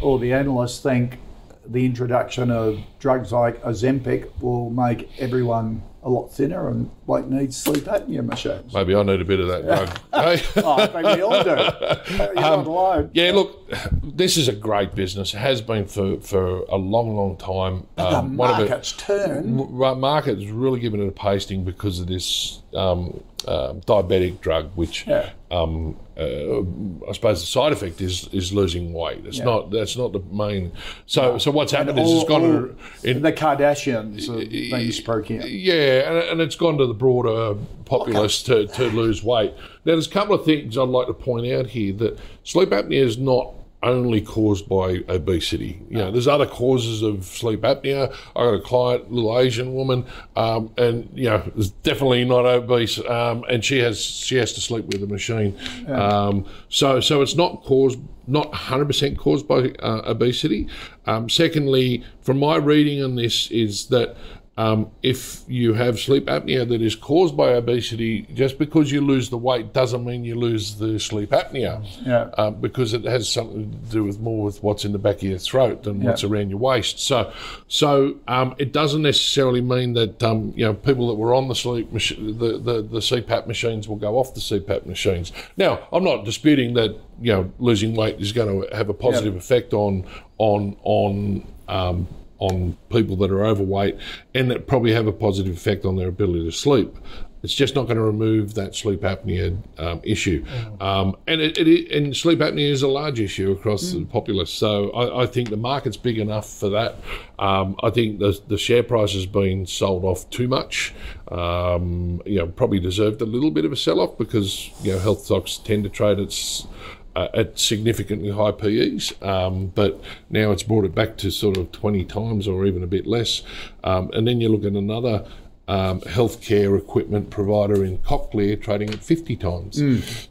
all the analysts think the introduction of drugs like Ozempic will make everyone a lot thinner and like needs sleep apnea machines. Maybe I need a bit of that drug. (laughs) Oh, I think we all do. (laughs) You're not alone. Yeah, look, this is a great business. It has been for, for a long, long time. The Um, one of it- market's turned. M- market really given it a pasting because of this um, uh, diabetic drug, which Yeah. um, uh, I suppose the side effect is is losing weight. It's not that's not the main. So so what's happened is it's gone all to, in, the Kardashians have been speaking. yeah, and, and it's gone to the broader populace to, to lose weight. Now, there's a couple of things I'd like to point out here that sleep apnea is not only caused by obesity. You know, there's other causes of sleep apnea. I got a client, little Asian woman, um, and you know, is definitely not obese, um, and she has she has to sleep with a machine. Um, so so it's not caused not 100% caused by uh, obesity. Um, secondly, from my reading on this is that um, if you have sleep apnea that is caused by obesity, just because you lose the weight doesn't mean you lose the sleep apnea. Yeah. Um, because it has something to do with more with what's in the back of your throat than what's around your waist. So, so um, it doesn't necessarily mean that um, you know people that were on the sleep mach- the, the the CPAP machines will go off the CPAP machines. Now, I'm not disputing that you know losing weight is going to have a positive effect on on on um, on people that are overweight and that probably have a positive effect on their ability to sleep. It's just not going to remove that sleep apnea um, issue, um, and it, it, and sleep apnea is a large issue across the populace. So I, I think the market's big enough for that. Um, I think the the share price has been sold off too much. Um, you know, probably deserved a little bit of a sell off because you know health stocks tend to trade at uh, at significantly high PEs, um, but now it's brought it back to sort of 20 times or even a bit less. Um, and then you look at another um, healthcare equipment provider in Cochlear trading at 50 times.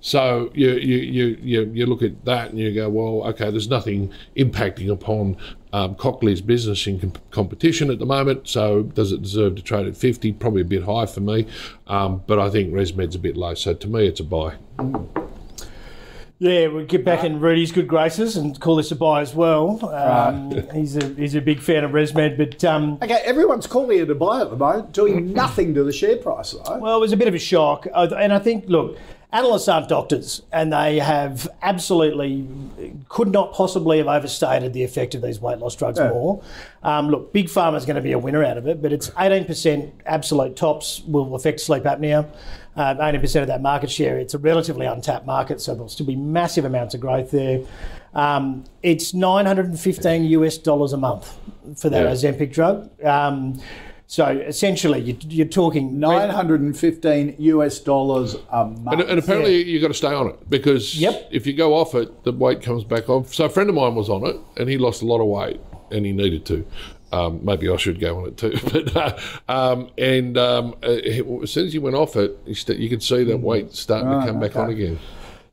So you, you, you, you, you look at that and you go, well, okay, there's nothing impacting upon um, Cochlear's business in com- competition at the moment. So does it deserve to trade at 50? Probably a bit high for me, um, but I think ResMed's a bit low. So to me, it's a buy. Yeah, we'll get back in Rudi's good graces and call this a buy as well. Um, he's a he's a big fan of ResMed, but um, Okay, everyone's calling it a buy at the moment, doing nothing to the share price though. well, it was a bit of a shock, and I think look, analysts aren't doctors, and they have absolutely could not possibly have overstated the effect of these weight loss drugs more. Um, look, big pharma is going to be a winner out of it, but it's 18% absolute tops will affect sleep apnea. Uh, 80% of that market share. It's a relatively untapped market, so there'll still be massive amounts of growth there. Um, it's 915 US dollars a month for that Yeah. Ozempic drug. Um, so essentially, you, you're talking 915 US dollars a month. And, and apparently you've got to stay on it because Yep. if you go off it, the weight comes back on. So a friend of mine was on it and he lost a lot of weight and he needed to. Um, maybe I should go on it too. (laughs) But uh, um, and um, uh, as soon as he went off it, he st- you could see that weight starting to come back on again.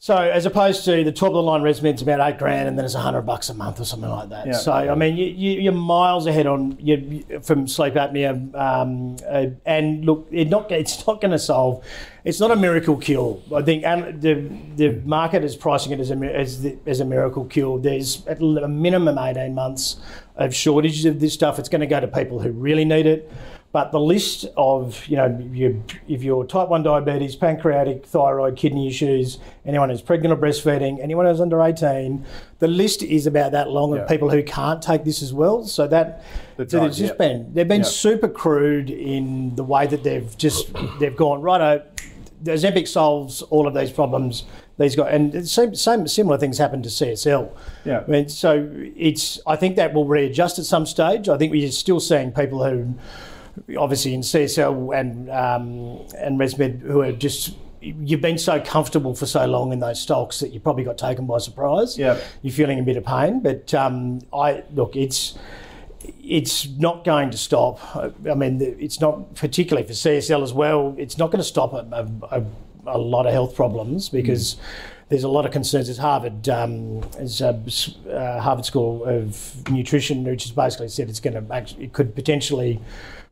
So as opposed to the top of the line ResMed's about eight grand, and then it's a hundred bucks a month or something like that. Yeah. So I mean, you, you, you're miles ahead on you, from sleep apnea. Um, uh, and look, it not it's not going to solve. It's not a miracle cure. I think and the the market is pricing it as a as, the, as a miracle cure. There's at a minimum eighteen months of shortages of this stuff. It's going to go to people who really need it. But the list of, you know, you, if you're type 1 diabetes, pancreatic, thyroid, kidney issues, anyone who's pregnant or breastfeeding, anyone who's under 18, the list is about that long Yeah. of people who can't take this as well. So that, The so there's just yeah. been, they've been Yeah. super crude in the way that they've just, they've gone, righto, the Ozempic solves all of these problems. These guys, and same, same similar things happen to CSL. Yeah. I mean, so it's. I think that will readjust at some stage. I think we're still seeing people who, obviously in CSL and um, and ResMed, who are just. You've been so comfortable for so long in those stocks that you probably got taken by surprise. Yeah. You're feeling a bit of pain, but um, I look. It's it's not going to stop. I mean, it's not particularly for CSL as well. It's not going to stop a, a, a, a lot of health problems because there's a lot of concerns. There's Harvard, um, there's a, uh, Harvard School of Nutrition, which has basically said it's going to it could potentially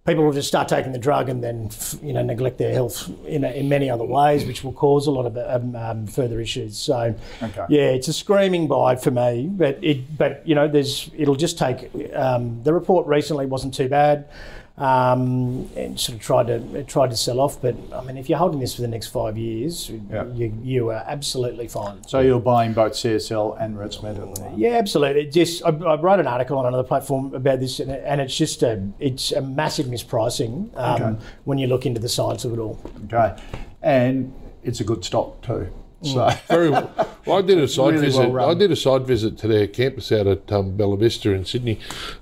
people will just start taking the drug and then you know neglect their health in, in many other ways, which will cause a lot of um, um, further issues. So, Okay. yeah, it's a screaming buy for me. But it, but you know, there's it'll just take. Um, the report recently wasn't too bad. Um, and sort of tried to tried to sell off, but I mean, if you're holding this for the next five years, Yeah. you, you are absolutely fine. So you're buying both CSL and ResMed at the moment? Yeah, absolutely. It just I, I wrote an article on another platform about this, and, and it's just a it's a massive mispricing um, Okay. when you look into the science of it all. Okay. And it's a good stock too. So (laughs) Very well. I did a side Really visit. well. I did a side visit to their campus out at um, Bella Vista in Sydney,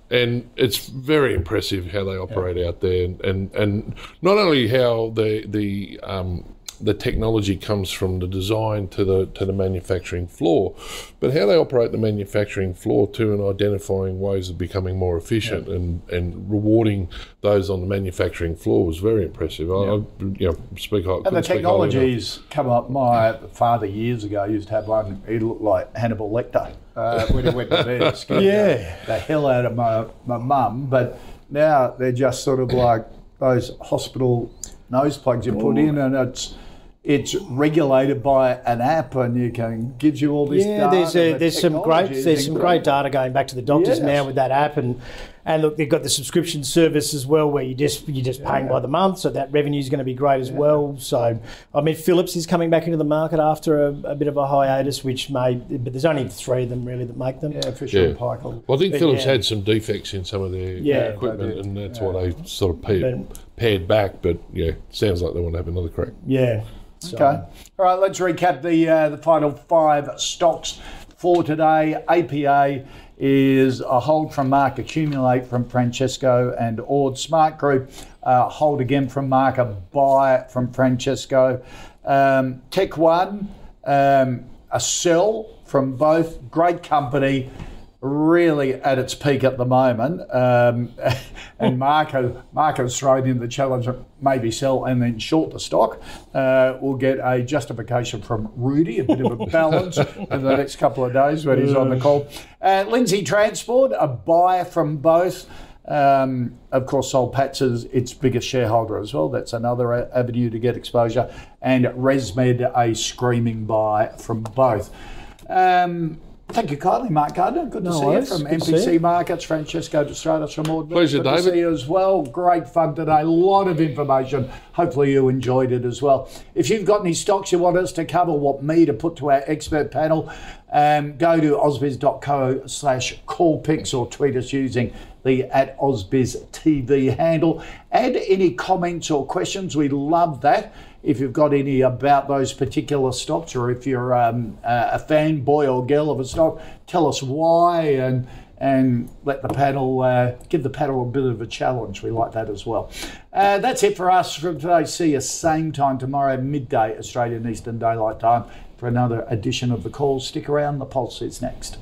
and it's very impressive how they operate out there, and, and and not only how the the um, the technology comes from the design to the to the manufacturing floor, but how they operate the manufacturing floor too, and identifying ways of becoming more efficient and, and rewarding those on the manufacturing floor was very impressive. I, I you know speak high- And the couldn't speak technologies come up. My father years ago used to have one. He looked like Hannibal Lecter uh, when he went to there. (laughs) Scared Yeah. the, the hell out of my my mum. But now they're just sort of like those hospital nose plugs you put in, and it's it's regulated by an app, and you can gives you all this. Yeah, data. there's a, there's some great there's some great data going back to the doctors Yes. now with that app and and look they've got the subscription service as well where you just you're just paying by the month so that revenue is going to be great as well so I mean Philips is coming back into the market after a, a bit of a hiatus which may but there's only three of them really that make them Yeah, Fisher Yeah. and Paykel. Well, I think But Philips yeah. had some defects in some of their Yeah, equipment, and that's why they sort of pared, But- pared back. But yeah, sounds like they want to have another crack. yeah so, Okay. All right, let's recap the uh, the final five stocks for today. APA is a hold from Mark, accumulate from Francesco and Ord. Smartgroup, uh, hold again from Mark, a buy from Francesco. Um, Tech One, um, a sell from both. Great company really at its peak at the moment. Um, (laughs) and Marco, Marco's thrown in the challenge of maybe sell and then short the stock. Uh, we'll get a justification from Rudi, a bit of a (laughs) balance in the next couple of days when he's on the call. Uh, Lindsay Transport, a buy from both. Um, of course, Soul Patts is its biggest shareholder as well. That's another a- avenue to get exposure. And ResMed, a screaming buy from both. Um, thank you kindly, Mark Gardner. Good to No see worries. you from Good to MPC you. Markets. Francesco De Stradis from Ord. Pleasure, Good to David. see you as well. Great fun today. A lot of information. Hopefully you enjoyed it as well. If you've got any stocks you want us to cover, want me to put to our expert panel, um, go to ausbiz.co slash call picks or tweet us using the at ausbiz TV handle. Add any comments or questions. We love that. If you've got any about those particular stocks, or if you're um, a fanboy or girl of a stock, tell us why and and let the panel uh, give the panel a bit of a challenge. We like that as well. Uh, that's it for us from today. See you same time tomorrow, midday Australian Eastern Daylight Time, for another edition of the call. Stick around. The pulse is next.